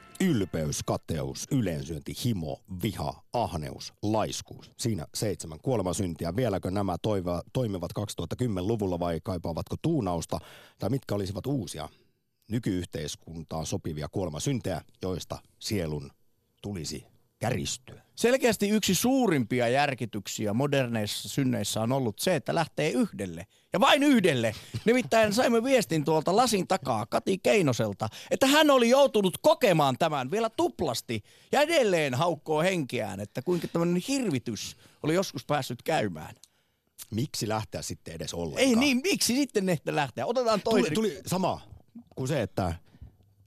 Ylpeys, kateus, yleensyönti, himo, viha, ahneus, laiskuus. Siinä seitsemän kuolemasyntiä. Vieläkö nämä toiva, toimivat 2010-luvulla vai kaipaavatko tuunausta? Tai mitkä olisivat uusia nykyyhteiskuntaan sopivia kuolemasyntejä, joista sielun tulisi käristyä? Selkeästi yksi suurimpia järkityksiä moderneissa synneissä on ollut se, että lähtee yhdelle. Ja vain yhdelle. Nimittäin saimme viestin tuolta lasin takaa Kati Keinoselta, että hän oli joutunut kokemaan tämän vielä tuplasti ja edelleen haukkoo henkeään, että kuinka tämmöinen hirvitys oli joskus päässyt käymään. Miksi lähteä sitten edes ollenkaan? Ei niin, miksi sitten ne lähteä? Otetaan toinen. Tuli, tuli sama kuin se, että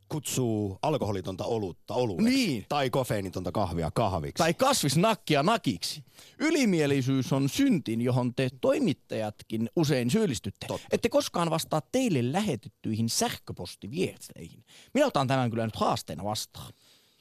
kutsuu alkoholitonta olutta olueksi. Niin. Tai kofeinitonta kahvia kahviksi. Tai kasvisnakkia nakiksi. Ylimielisyys on syntin, johon te toimittajatkin usein syyllistytte. Totta. Ette koskaan vastaa teille lähetettyihin sähköpostiviesteihin. Minä otan tämän kyllä nyt haasteena vastaan.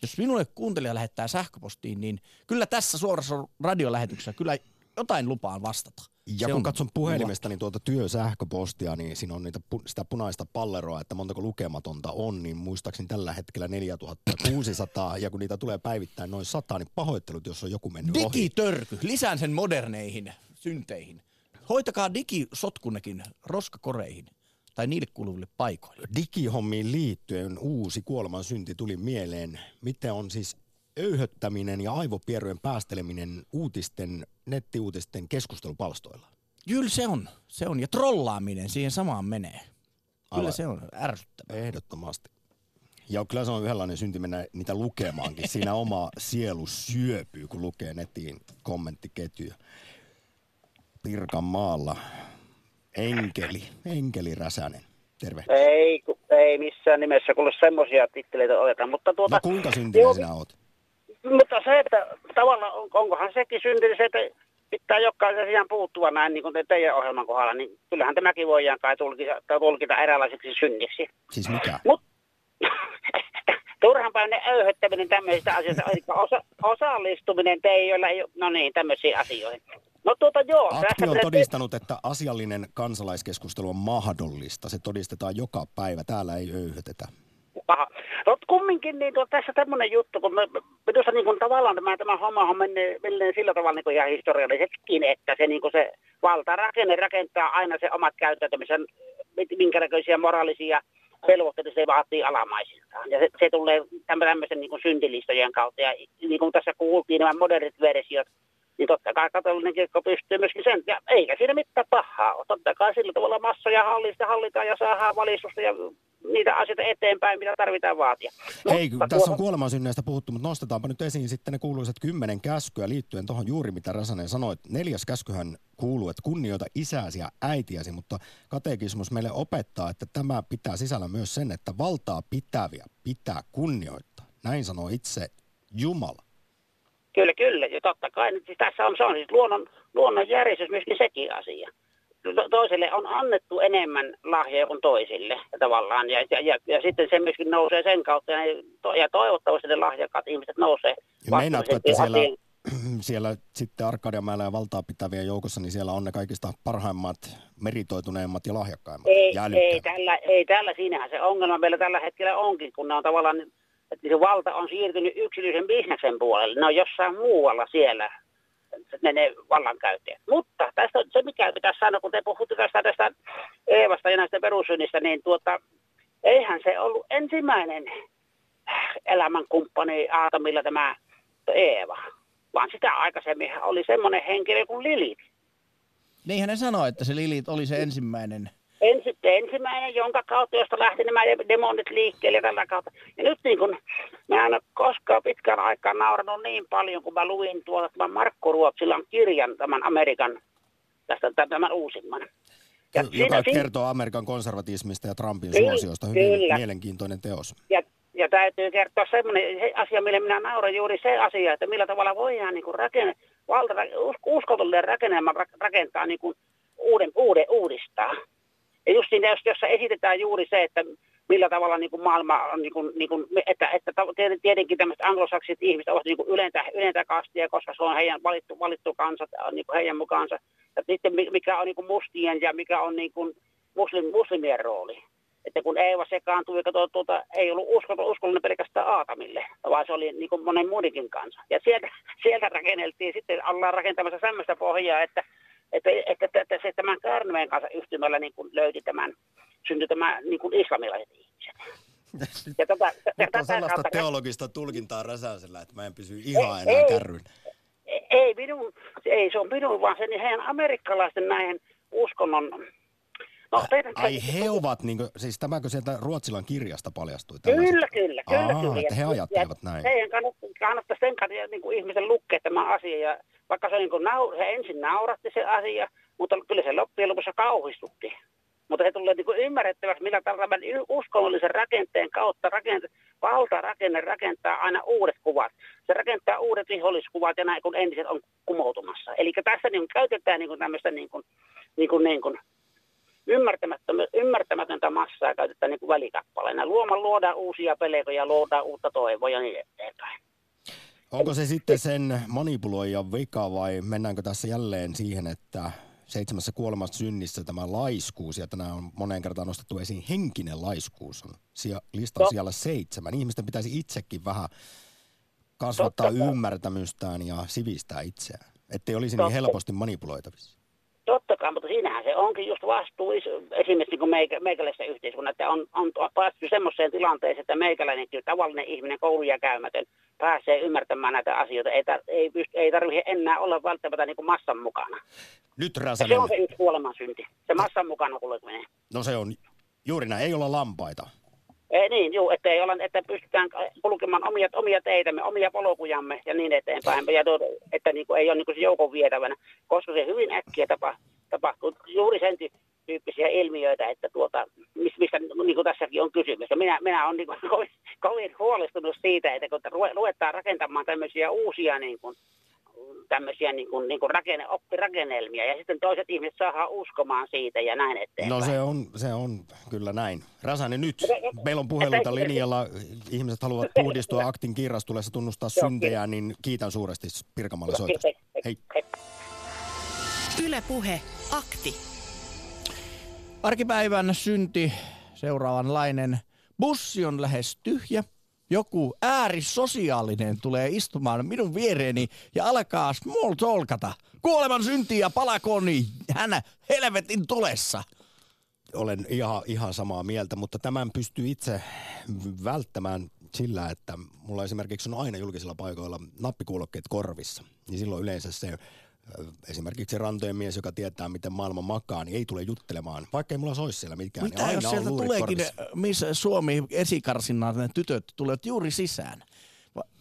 Jos minulle kuuntelija lähettää sähköpostiin, niin kyllä tässä suorassa radiolähetyksessä kyllä jotain lupaan vastata. Ja Se kun on katson puhelimesta niin tuota työsähköpostia, niin siinä on niitä, pu- sitä punaista palleroa, että montako lukematonta on, niin muistaakseni tällä hetkellä 4600, ja kun niitä tulee päivittäin noin 100, niin pahoittelut, jos on joku mennyt ohi. Digitörky. Lisään sen moderneihin synteihin. Hoitakaa digisotkunnekin roskakoreihin tai niille kuuluville paikoille. Digihommiin liittyen uusi kuoleman synti tuli mieleen. Miten on siis öyhöttäminen ja aivopierujen päästeleminen uutisten, nettiuutisten keskustelupalstoilla? Kyllä se on. Se on. Ja trollaaminen siihen samaan menee. Kyllä Aivan. se on ärsyttävää. Ehdottomasti. Ja kyllä se on yhdenlainen synti mennä niitä lukemaankin. Siinä oma sielu syöpyy, kun lukee netin kommenttiketjuja. Pirkanmaalla Enkeli, Enkeli Räsänen. Terve. Ei, ku- ei missään nimessä kuule semmoisia titteleitä oteta, mutta tuota... No kuinka syntinen Joo, sinä oot? Mutta se, että tavallaan on- onkohan sekin syntynyt se, että pitää jokaisen asiaan puuttua näin niin kuin te- teidän ohjelman kohdalla, niin kyllähän tämäkin voidaan kai tulkita, tulkita eräänlaiseksi synniksi. Siis mikä? Mut, turhan päivänä öyhöttäminen tämmöisistä asioista, eli osa, osallistuminen teillä, ei, ole- no niin, tämmöisiin asioihin. No tuota joo. Akti on todistanut, että asiallinen kansalaiskeskustelu on mahdollista. Se todistetaan joka päivä. Täällä ei öyhötetä. Paha. No kumminkin niin tuo, tässä tämmöinen juttu, kun minusta niin kuin, tavallaan tämä, tämä homma on mennyt, mennyt sillä tavalla niin kuin ihan historiallisestikin, että se, niin kuin se valtarakenne rakentaa aina se omat käyttäytymisen, minkä näköisiä moraalisia velvoitteita se vaatii alamaisiltaan. Ja se, se tulee tämmöisen niin kuin syntilistojen kautta. Ja niin kuin tässä kuultiin nämä modernit versiot, niin totta kai katolinen kirkko pystyy myöskin sen, ja eikä siinä mitään pahaa ole. Totta kai sillä tavalla massoja hallista hallitaan ja saadaan valistusta ja niitä asioita eteenpäin, mitä tarvitaan vaatia. Hei, Mutta tässä on tuota- kuolemansynneistä puhuttu, mutta nostetaanpa nyt esiin sitten ne kuuluisat kymmenen käskyä liittyen tuohon juuri, mitä Räsänen sanoi. Neljäs käskyhän kuuluu, että kunnioita isääsi ja äitiäsi, mutta katekismus meille opettaa, että tämä pitää sisällä myös sen, että valtaa pitäviä pitää kunnioittaa. Näin sanoo itse Jumala. Kyllä, kyllä. Ja totta kai siis tässä on, se on siis luonnon, luonnon järjestys myöskin sekin asia. To- toiselle on annettu enemmän lahjoja kuin toisille tavallaan. Ja, ja, ja, ja sitten se myöskin nousee sen kautta. Ja, ne- to, ja toivottavasti ne lahjakkaat ihmiset nousee Ja meinaatko, että siellä, siellä sitten Arkadianmäellä ja valtaa pitävien joukossa, niin siellä on ne kaikista parhaimmat, meritoituneimmat ja lahjakkaimmat Ei, ja ei, tällä, ei tällä, siinähän se ongelma meillä tällä hetkellä onkin, kun ne on tavallaan, että se valta on siirtynyt yksityisen bisneksen puolelle. Ne on jossain muualla siellä, ne, ne vallankäyttäjät. Mutta tästä on se, mikä pitäisi sanoa, kun te puhutte tästä, tästä Eevasta ja näistä perussynnistä, niin tuota, eihän se ollut ensimmäinen elämänkumppani Aatamilla tämä Eeva, vaan sitä aikaisemmin oli semmoinen henkilö kuin Lilith. Niinhän ne sanoi, että se Lilit oli se ensimmäinen. Ensi, ensimmäinen, jonka kautta, josta lähti nämä demonit liikkeelle tällä kautta. Ja nyt niin kun, mä en ole koskaan pitkän aikaa nauranut niin paljon, kun mä luin tuolta tämän Markku Ruotsilan kirjan, tämän Amerikan, tästä tämän uusimman. Ja Joka siinä- kertoo Amerikan konservatismista ja Trumpin Kyllä, suosiosta. Hyvin kyllä. mielenkiintoinen teos. Ja, ja täytyy kertoa semmoinen se asia, millä minä nauran juuri se asia, että millä tavalla voidaan niin kuin rakenne, valta, rakennelma rak- rakentaa niin kuin uuden, uuden, uudistaa. Ja just siinä, jos, jossa esitetään juuri se, että millä tavalla niin kuin maailma on, niin kuin, niin kuin, että, että tietenkin tämmöiset anglosaksit ihmiset ovat niin kuin ylentä, ylentä kastia, koska se on heidän valittu, valittu kansa, niin kuin heidän mukaansa. Ja sitten mi- mikä on niin kuin mustien ja mikä on niin kuin muslim, muslimien rooli että kun Eeva sekaantui, joka tuota, ei ollut uskollinen, uskollinen pelkästään Aatamille, vaan se oli niin kuin monen muidenkin kanssa. Ja sieltä, sieltä rakenneltiin, sitten ollaan rakentamassa semmoista pohjaa, että, että, että, että, että se tämän Kärnveen kanssa yhtymällä niin kuin löyti tämän, syntyi tämä niin kuin islamilaiset ihmiset. Ja tätä, Nyt on sellaista kautta- teologista tulkintaa Räsäsellä, että mä en pysy ihan Ei, enää ei. kärryn. ei minun, ei se on minun, vaan se niin heidän amerikkalaisten näihin uskonnon No, Ai he ovat, niin kuin, siis tämäkö sieltä Ruotsilan kirjasta paljastui? Tällaiset? Kyllä, kyllä, kyllä. Aa, kyllä. Että he ajattelevat näin. Heidän kannattaisi, kannattaisi sen kanssa niin kuin ihmisen lukea tämä asia. Ja vaikka se, niin kuin se ensin nauratti se asia, mutta kyllä se loppujen lopussa kauhistutti. Mutta se tulee niin kuin ymmärrettäväksi, millä tavalla uskonnollisen rakenteen kautta rakente, valtarakenne rakentaa aina uudet kuvat. Se rakentaa uudet viholliskuvat ja näin, kun entiset on kumoutumassa. Eli tässä niin käytetään niin kuin tämmöistä niin kuin, niin kuin, niin kuin ymmärtämätöntä massaa käytetään niin kuin välikappaleena. Luoma luodaan uusia pelejä, luodaan uutta toivoa ja niin eteenpäin. Onko se sitten sen manipuloijan vika vai mennäänkö tässä jälleen siihen, että seitsemässä kuolemassa synnissä tämä laiskuus, ja tänään on moneen kertaan nostettu esiin henkinen laiskuus, on listan no. siellä seitsemän. Ihmisten pitäisi itsekin vähän kasvattaa Totta ymmärtämystään ja sivistää itseään, ettei olisi niin Totta. niin helposti manipuloitavissa. Totta mutta siinähän se onkin just vastuu esimerkiksi niin meikä, meikäläisessä yhteiskunnassa, että on, on päästy semmoiseen tilanteeseen, että meikäläinenkin tavallinen ihminen, kouluja käymätön, pääsee ymmärtämään näitä asioita. Ei, tar- ei, pyst- ei tarvitse enää olla välttämättä niin kuin massan mukana. Nyt Räsänen. Se on se yksi synti, se massan mukana kulkeminen. No se on juuri näin, ei olla lampaita. Ei, niin, juu, että, ei olla, että pystytään kulkemaan omia, omia teitämme, omia polkujamme ja niin eteenpäin. Ja tuota, että niin kuin, ei ole niin kuin se joukon vietävänä, koska se hyvin äkkiä tapa, tapahtuu juuri sen tyyppisiä ilmiöitä, että tuota, mistä niin kuin tässäkin on kysymys. Ja minä, minä olen niin kuin, kovin, kovin huolestunut siitä, että kun ruvetaan rakentamaan tämmöisiä uusia niin kuin, tämmöisiä niin kuin, niin kuin rakenne, oppirakennelmia ja sitten toiset ihmiset saadaan uskomaan siitä ja näin eteenpäin. No se on, se on kyllä näin. Rasanen nyt, meillä on puheluita linjalla, ihmiset haluavat puhdistua aktin kirrastulessa tunnustaa syntejä, niin kiitän suuresti Pirkamalle soitosta. Hei. Yle Puhe, akti. Arkipäivän synti seuraavanlainen. Bussi on lähes tyhjä joku äärisosiaalinen tulee istumaan minun viereeni ja alkaa small talkata. Kuoleman synti ja palakoni hän helvetin tulessa. Olen ihan, ihan samaa mieltä, mutta tämän pystyy itse välttämään sillä, että mulla esimerkiksi on aina julkisilla paikoilla nappikuulokkeet korvissa. Niin silloin yleensä se esimerkiksi rantojen mies, joka tietää, miten maailma makaa, niin ei tule juttelemaan, vaikka ei mulla soisi siellä mikään. Mitä niin jos sieltä tuleekin, ne, missä Suomi esikarsinnaan ne tytöt tulevat juuri sisään?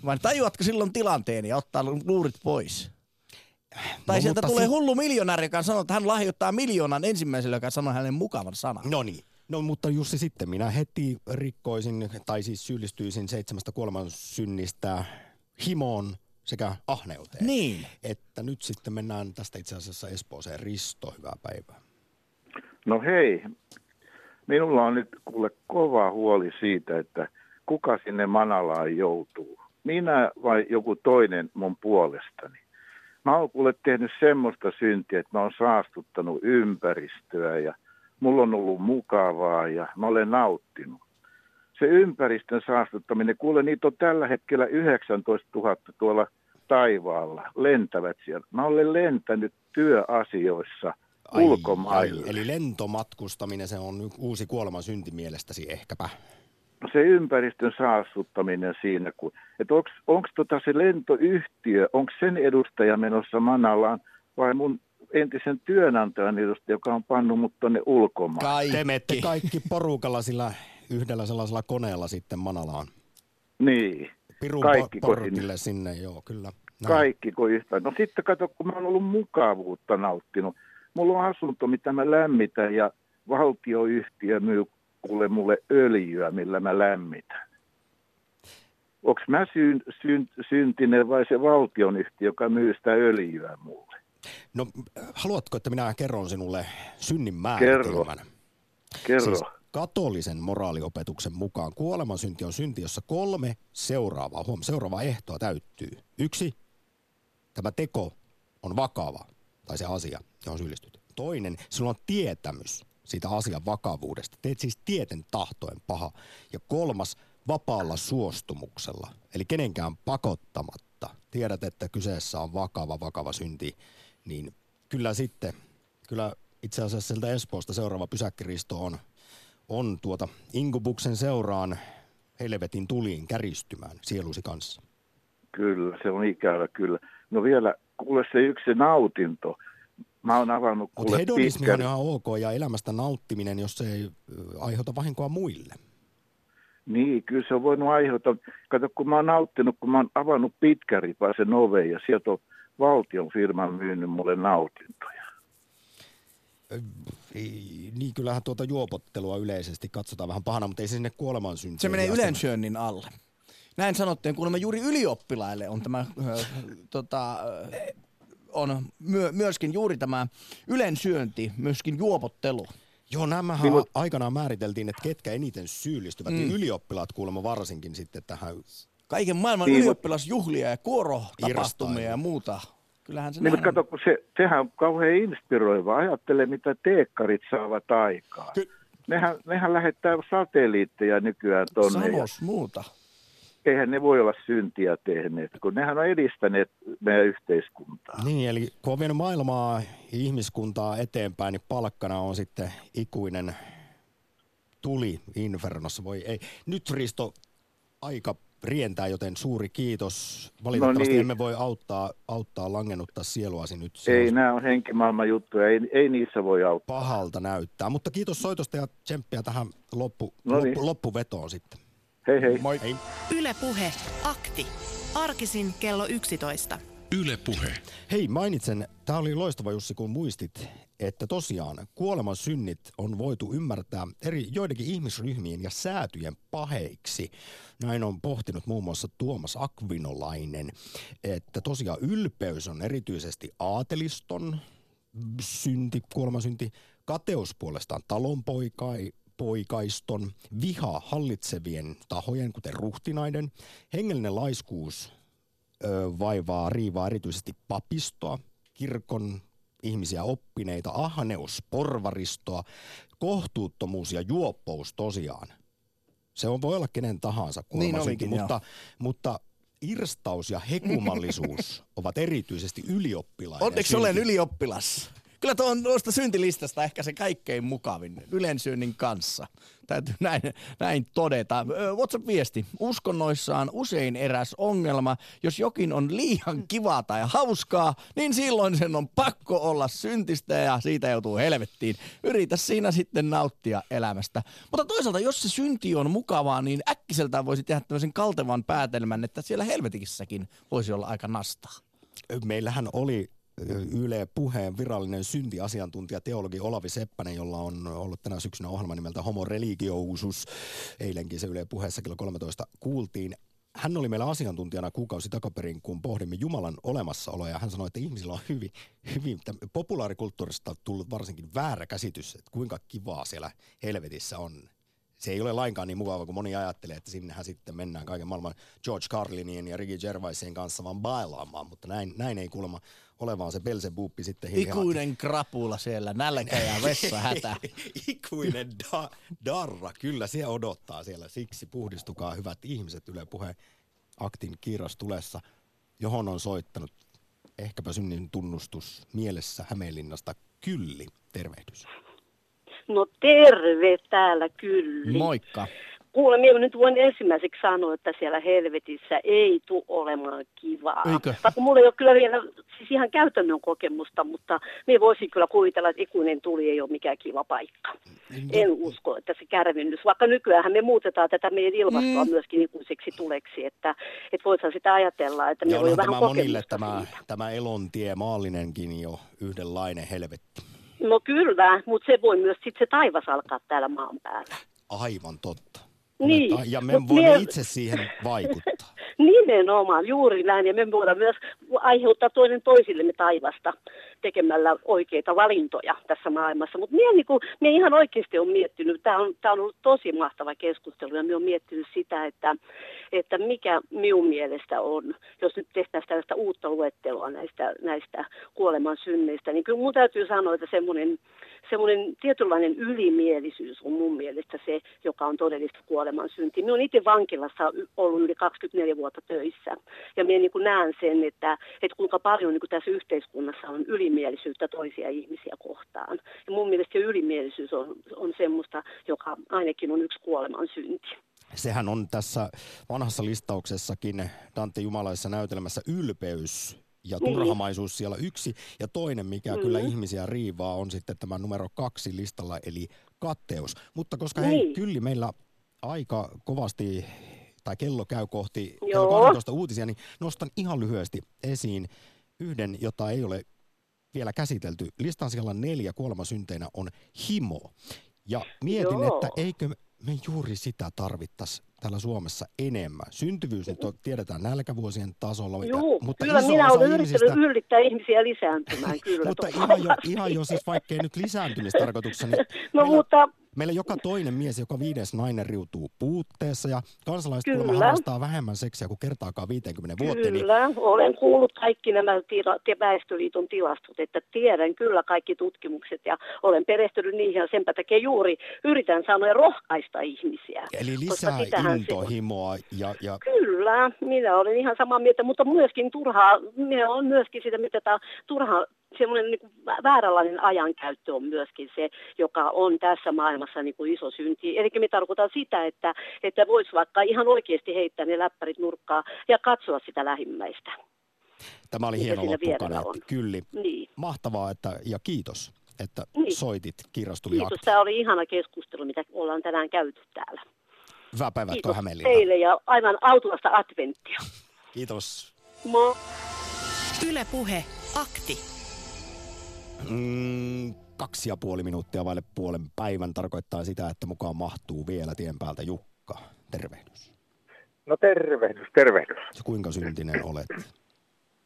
Vai tajuatko silloin tilanteen ja ottaa luurit pois? Tai no, sieltä tulee si- hullu miljonääri, joka sanoo, että hän lahjoittaa miljoonan ensimmäiselle, joka sanoo hänen mukavan sanan. No niin. No mutta Jussi sitten minä heti rikkoisin, tai siis syyllistyisin seitsemästä kuoleman synnistä himoon, sekä ahneuteen. Niin. Että nyt sitten mennään tästä itse asiassa Espooseen. Risto, hyvää päivää. No hei, minulla on nyt kuule kova huoli siitä, että kuka sinne Manalaan joutuu. Minä vai joku toinen mun puolestani. Mä oon kuule tehnyt semmoista syntiä, että mä oon saastuttanut ympäristöä ja mulla on ollut mukavaa ja mä olen nauttinut se ympäristön saastuttaminen, kuule niitä on tällä hetkellä 19 000 tuolla taivaalla, lentävät siellä. Mä olen lentänyt työasioissa ai, ulkomaille. Ai, eli lentomatkustaminen, se on uusi kuoleman synti mielestäsi ehkäpä. Se ympäristön saastuttaminen siinä, kun, että onko tota se lentoyhtiö, onko sen edustaja menossa Manalaan vai mun entisen työnantajan edustaja, joka on pannut mut tuonne ulkomaan. Kaikki. Te kaikki porukalla sillä yhdellä sellaisella koneella sitten Manalaan. Niin. Pirun Kaikki portille sinne, joo, kyllä. Näin. Kaikki kuin yhtä. No sitten kato, kun mä oon ollut mukavuutta nauttinut. Mulla on asunto, mitä mä lämmitän ja valtioyhtiö myy kuule mulle öljyä, millä mä lämmitän. Onko mä syn, syn, syntinen vai se valtionyhtiö, joka myy sitä öljyä mulle? No, haluatko, että minä kerron sinulle synnin määritelmän? Kerro. Kerro. Siis katolisen moraaliopetuksen mukaan kuolemansynti on synti, jossa kolme seuraavaa, huom, seuraavaa ehtoa täyttyy. Yksi, tämä teko on vakava, tai se asia, johon syyllistyt. Toinen, sinulla on tietämys siitä asian vakavuudesta. Teet siis tieten tahtoen paha. Ja kolmas, vapaalla suostumuksella, eli kenenkään pakottamatta. Tiedät, että kyseessä on vakava, vakava synti, niin kyllä sitten, kyllä itse asiassa sieltä Espoosta seuraava pysäkkiristo on on tuota Inkubuksen seuraan helvetin tuliin käristymään sielusi kanssa. Kyllä, se on ikävä kyllä. No vielä kuule se yksi nautinto. Mä oon avannut Mutta kuule hedonismi on pitkän- ihan ok ja elämästä nauttiminen, jos se ei aiheuta vahinkoa muille. Niin, kyllä se on voinut aiheuttaa. Kato, kun mä oon nauttinut, kun mä oon avannut pitkäripaisen oven ja sieltä on valtion firman myynyt mulle nautintoja. Ei, niin kyllähän tuota juopottelua yleisesti katsotaan vähän pahana, mutta ei se sinne kuolemaan syntyä. Se menee ylensyönnin alle. Näin sanottiin, kuulemma juuri ylioppilaille on tämä, ö, tota, ö, on myö, myöskin juuri tämä ylensyönti, myöskin juopottelu. Joo, nämähän Niin, mut- aikanaan määriteltiin, että ketkä eniten syyllistyvät, mm. niin Mm. ylioppilaat kuulemma varsinkin sitten tähän. Kaiken maailman Niin, mut- ylioppilasjuhlia ja kuorotapahtumia ja muuta. Kyllähän se Niin, mutta kato, kun se, sehän on kauhean inspiroiva. Ajattele, mitä teekkarit saavat aikaan. Ky- Nehän, nehän lähettää satelliitteja nykyään tonne. ja Sanos muuta. Eihän ne voi olla syntiä tehneet, kun nehän on edistäneet meidän yhteiskuntaa. Niin, eli kun on vienyt maailmaa ja ihmiskuntaa eteenpäin, niin palkkana on sitten ikuinen tuli Infernossa. Voi ei. Nyt Risto, aika rientää, joten suuri kiitos. Valitettavasti No niin. emme voi auttaa, auttaa langennutta sieluasi nyt. Ei, on nämä on henkimaailman juttuja, ei, ei niissä voi auttaa. pahalta näyttää. Mutta kiitos soitosta ja tsemppiä tähän loppu, No niin. loppu, loppuvetoon sitten. Hei hei. Moi. Hei. Yle Puhe. Akti. Arkisin kello 11. Yle Puhe. Hei, mainitsen, tämä oli loistava Jussi, kun muistit, että tosiaan kuoleman synnit on voitu ymmärtää eri joidenkin ihmisryhmien ja säätyjen paheiksi. Näin on pohtinut muun muassa Tuomas Akvinolainen, että tosiaan ylpeys on erityisesti aateliston synti, kuolemansynti, kateus puolestaan talonpoikai, poikaiston, viha hallitsevien tahojen, kuten ruhtinaiden, hengellinen laiskuus ö, vaivaa, riivaa erityisesti papistoa, kirkon ihmisiä oppineita, ahneus, porvaristoa, kohtuuttomuus ja juoppous tosiaan. Se on, voi olla kenen tahansa kuolemansynti, olikin, mutta, mutta irstaus ja hekumallisuus ovat erityisesti ylioppilaiden Onneksi olen ylioppilas. Kyllä tuo on tuosta syntilistasta ehkä se kaikkein mukavin ylensyönnin kanssa. Täytyy näin, näin todeta. WhatsApp-viesti. Uskonnoissaan usein eräs ongelma. Jos jokin on liian kivaa tai hauskaa, niin silloin sen on pakko olla syntistä ja siitä joutuu helvettiin. Yritä siinä sitten nauttia elämästä. Mutta toisaalta, jos se synti on mukavaa, niin äkkiseltään voisi tehdä tämmöisen kaltevan päätelmän, että siellä helvetikissäkin voisi olla aika nastaa. Meillähän oli Yle Puheen virallinen syntiasiantuntija teologi Olavi Seppänen, jolla on ollut tänä syksynä ohjelma nimeltä Homo Religiousus. Eilenkin se Yle Puheessa kello 13 kuultiin. Hän oli meillä asiantuntijana kuukausi takaperin, kun pohdimme Jumalan olemassaoloa, ja hän sanoi, että ihmisillä on hyvin, hyvin populaarikulttuurista tullut varsinkin väärä käsitys, että kuinka kivaa siellä helvetissä on. Se ei ole lainkaan niin mukava, kun moni ajattelee, että sinnehän sitten mennään kaiken maailman George Carlinien ja Ricky Gervaisien kanssa vaan bailaamaan, mutta näin, näin ei kuulemma ole, vaan se Belzebubi sitten hiljaa. Ikuinen krapula siellä, nälkä ja vessahätä. Ikuinen da, darra, kyllä se odottaa siellä. Siksi puhdistukaa hyvät ihmiset Yle Puheen aktin kiiras tulessa, johon on soittanut ehkäpä synnin tunnustus mielessä Hämeenlinnasta Kylli. Tervehdys. No terve täällä kyllä. Moikka. Kuule, minä nyt voin ensimmäiseksi sanoa, että siellä helvetissä ei tule olemaan kivaa. Eikö? Vaikka mulla ei ole kyllä vielä siis ihan käytännön kokemusta, mutta minä voisin kyllä kuvitella, että ikuinen tuli ei ole mikään kiva paikka. En usko, että se kärvennys, vaikka nykyään me muutetaan tätä meidän ilmastoa mm. myöskin ikuiseksi tuleksi, että, että voisihan sitä ajatella, että me voi vähän tämä monille tämä, siitä. tämä elontie maallinenkin jo yhdenlainen helvetti. No kyllä, mutta se voi myös sitten se taivas alkaa täällä maan päällä. Aivan totta. Niin, Ja me mut voimme mie- itse siihen vaikuttaa. Nimenomaan, juuri näin. Ja me voidaan myös aiheuttaa toinen toisillemme taivasta tekemällä oikeita valintoja tässä maailmassa. Mutta minä, niin minä ihan oikeasti olen miettinyt, tämä on, tämä on ollut tosi mahtava keskustelu, ja minä olen miettinyt sitä, että, että mikä minun mielestä on, jos nyt tehtäisiin tällaista uutta luettelua näistä, näistä kuoleman synneistä, niin kyllä minun täytyy sanoa, että semmoinen, semmoinen tietynlainen ylimielisyys on mun mielestä se, joka on todellista kuoleman syntiä. Minä olen itse vankilassa ollut yli 24 vuotta töissä. Ja minä niin näen sen, että, että kuinka paljon niin kuin tässä yhteiskunnassa on ylimielisyyttä toisia ihmisiä kohtaan. Ja mun mielestä ylimielisyys on, on semmoista, joka ainakin on yksi kuoleman synti. Sehän on tässä vanhassa listauksessakin Dante Jumalaisessa näytelmässä ylpeys ja Niin. turhamaisuus siellä yksi. Ja toinen, mikä kyllä ihmisiä riivaa, on sitten tämä numero kaksi listalla, eli katteus. Mutta koska hei, Niin. kyllä meillä aika kovasti, tai kello käy kohti kello Joo. 12 uutisia, niin nostan ihan lyhyesti esiin yhden, jota ei ole vielä käsitelty. Listan siellä neljä kuolemasynteinä on himo. Ja mietin, Joo. että eikö me juuri sitä tarvittaisi täällä Suomessa enemmän. Syntyvyys nyt on, tiedetään nälkävuosien tasolla, Joo, mutta kyllä minä olen ihmisistä, yrittänyt yllittää ihmisiä lisääntymään, kyllä. mutta ihan jo, ihan jo siis vaikkei nyt lisääntymistarkoituksessa, niin No meillä, mutta meillä joka toinen mies, joka viides nainen riutuu puutteessa ja kansalaiset Kyllä. kuulemma harrastaa vähemmän seksiä kuin kertaakaan 50 vuoteen. Niin Kyllä, olen kuullut kaikki nämä tila, Väestöliiton tilastot, että tiedän kyllä kaikki tutkimukset ja olen perehtynyt niihin ja senpä takia juuri yritän sanoa ja rohkaista ihmisiä. Eli lisää intohimoa ja, ja Kyllä, minä olen ihan samaa mieltä, mutta myöskin turhaa, minä olen myöskin sitä, mitä tämä turha, semmoinen niin kuin vääränlainen ajankäyttö on myöskin se, joka on tässä maailmassa niin kuin iso synti. Eli me tarkoitan sitä, että, että voisi vaikka ihan oikeasti heittää ne läppärit nurkkaa ja katsoa sitä lähimmäistä. tämä oli hieno loppukaneetti. Kyllä. Niin. Mahtavaa että, ja kiitos, että Niin. soitit. Kirjas tuli Kiitos, akti. tämä oli ihana keskustelu, mitä ollaan tänään käyty täällä. Hyvää päivää Kiitos Hämeenlinna. teille ja aivan autulasta adventtia. Kiitos. Moi. Yle Puhe, akti. Mm, kaksi ja puoli minuuttia vaille puolen päivän tarkoittaa sitä, että mukaan mahtuu vielä tien päältä Jukka. Tervehdys. No tervehdys, tervehdys. Kuinka syntinen olet?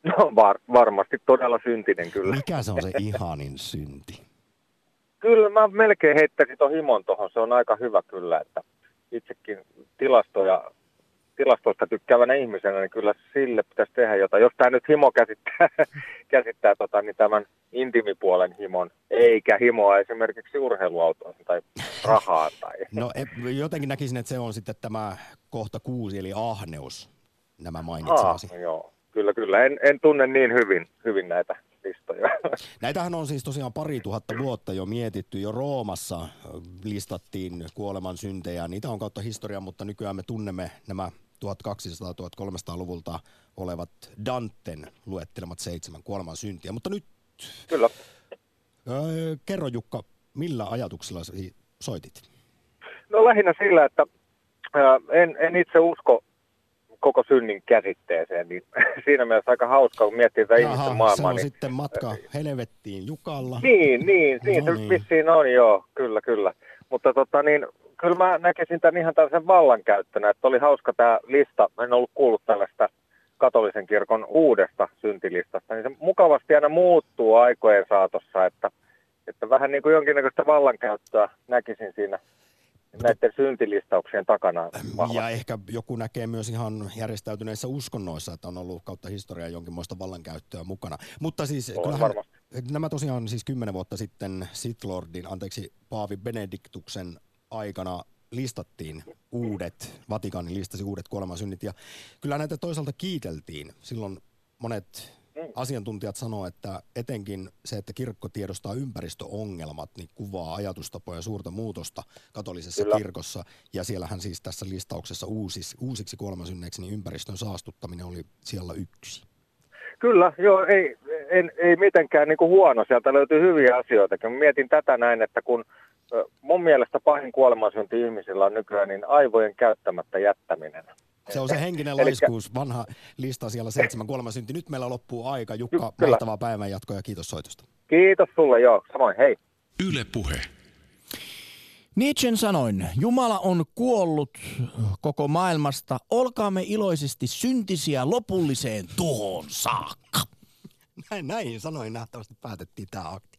No var, varmasti todella syntinen kyllä. Mikä se on se ihanin synti? Kyllä mä melkein heittäisin tuon himon tuohon, se on aika hyvä kyllä, että itsekin tilastoja, tilastoista tykkäävänä ihmisenä, niin kyllä sille pitäisi tehdä jotain. Jos tämä nyt himo käsittää, käsittää tota, niin tämän intimipuolen himon, eikä himoa esimerkiksi urheiluautoon tai rahaa tai... No jotenkin näkisin, että se on sitten tämä kohta kuusi, eli ahneus, nämä mainitsemasi. Ah, joo, kyllä, kyllä. En, en tunne niin hyvin, hyvin näitä listoja. Näitähän on siis tosiaan pari tuhatta vuotta jo mietitty. Jo Roomassa listattiin kuoleman syntejä. Niitä on kautta historiaa, mutta nykyään me tunnemme nämä 1200-1300-luvulta olevat Danten luettelemat seitsemän kuoleman syntiä. Mutta nyt Kyllä. öö, kerro Jukka, millä ajatuksella soitit? No lähinnä sillä, että ää, en, en itse usko koko synnin käsitteeseen, niin siinä mielessä aika hauska, kun miettii tätä ihmisten se maailmaa. on Niin, sitten matka helvettiin Jukalla. niin, niin, niin No se niin. vissiin on, joo, kyllä, kyllä. Mutta tota niin, kyllä mä näkisin tämän ihan tällaisen vallankäyttönä, että oli hauska tämä lista, en ollut kuullut tällaista katolisen kirkon uudesta syntilistasta, niin se mukavasti aina muuttuu aikojen saatossa, että, että vähän niin kuin jonkinnäköistä vallankäyttöä näkisin siinä näiden syntilistauksien takana vahvasti. Ja ehkä joku näkee myös ihan järjestäytyneissä uskonnoissa, että on ollut kautta historiaa jonkinlaista vallankäyttöä mukana. Mutta siis kyllähän varmasti. nämä tosiaan siis kymmenen vuotta sitten Sith Lordin, anteeksi, Paavi Benediktuksen aikana listattiin uudet, Vatikaani listasi uudet kuolemansynnit ja kyllä näitä toisaalta kiiteltiin. Silloin monet Mm. asiantuntijat sanoo, että etenkin se, että kirkko tiedostaa ympäristöongelmat, niin kuvaa ajatustapoja suurta muutosta katolisessa Kyllä. kirkossa. Ja siellähän siis tässä listauksessa uusis, uusiksi kuolemansynneiksi, niin ympäristön saastuttaminen oli siellä yksi. Kyllä, joo, ei, en, ei mitenkään niin kuin huono. Sieltä löytyy hyviä asioita. Mietin tätä näin, että kun mun mielestä pahin kuolemansynti ihmisillä on nykyään niin aivojen käyttämättä jättäminen. Se on se henkinen Elikkä- laiskuus, vanha lista siellä seitsemän kuolemansynti. Nyt meillä loppuu aika. Jukka, Kyllä. mahtavaa päivänjatkoa ja kiitos soitosta. Kiitos sulle, joo, samoin, hei. Yle Puhe. Nietzschen sanoin, Jumala on kuollut koko maailmasta, olkaamme iloisesti syntisiä lopulliseen tuhoon saakka. Näin, näin sanoin nähtävästi päätettiin tämä akti.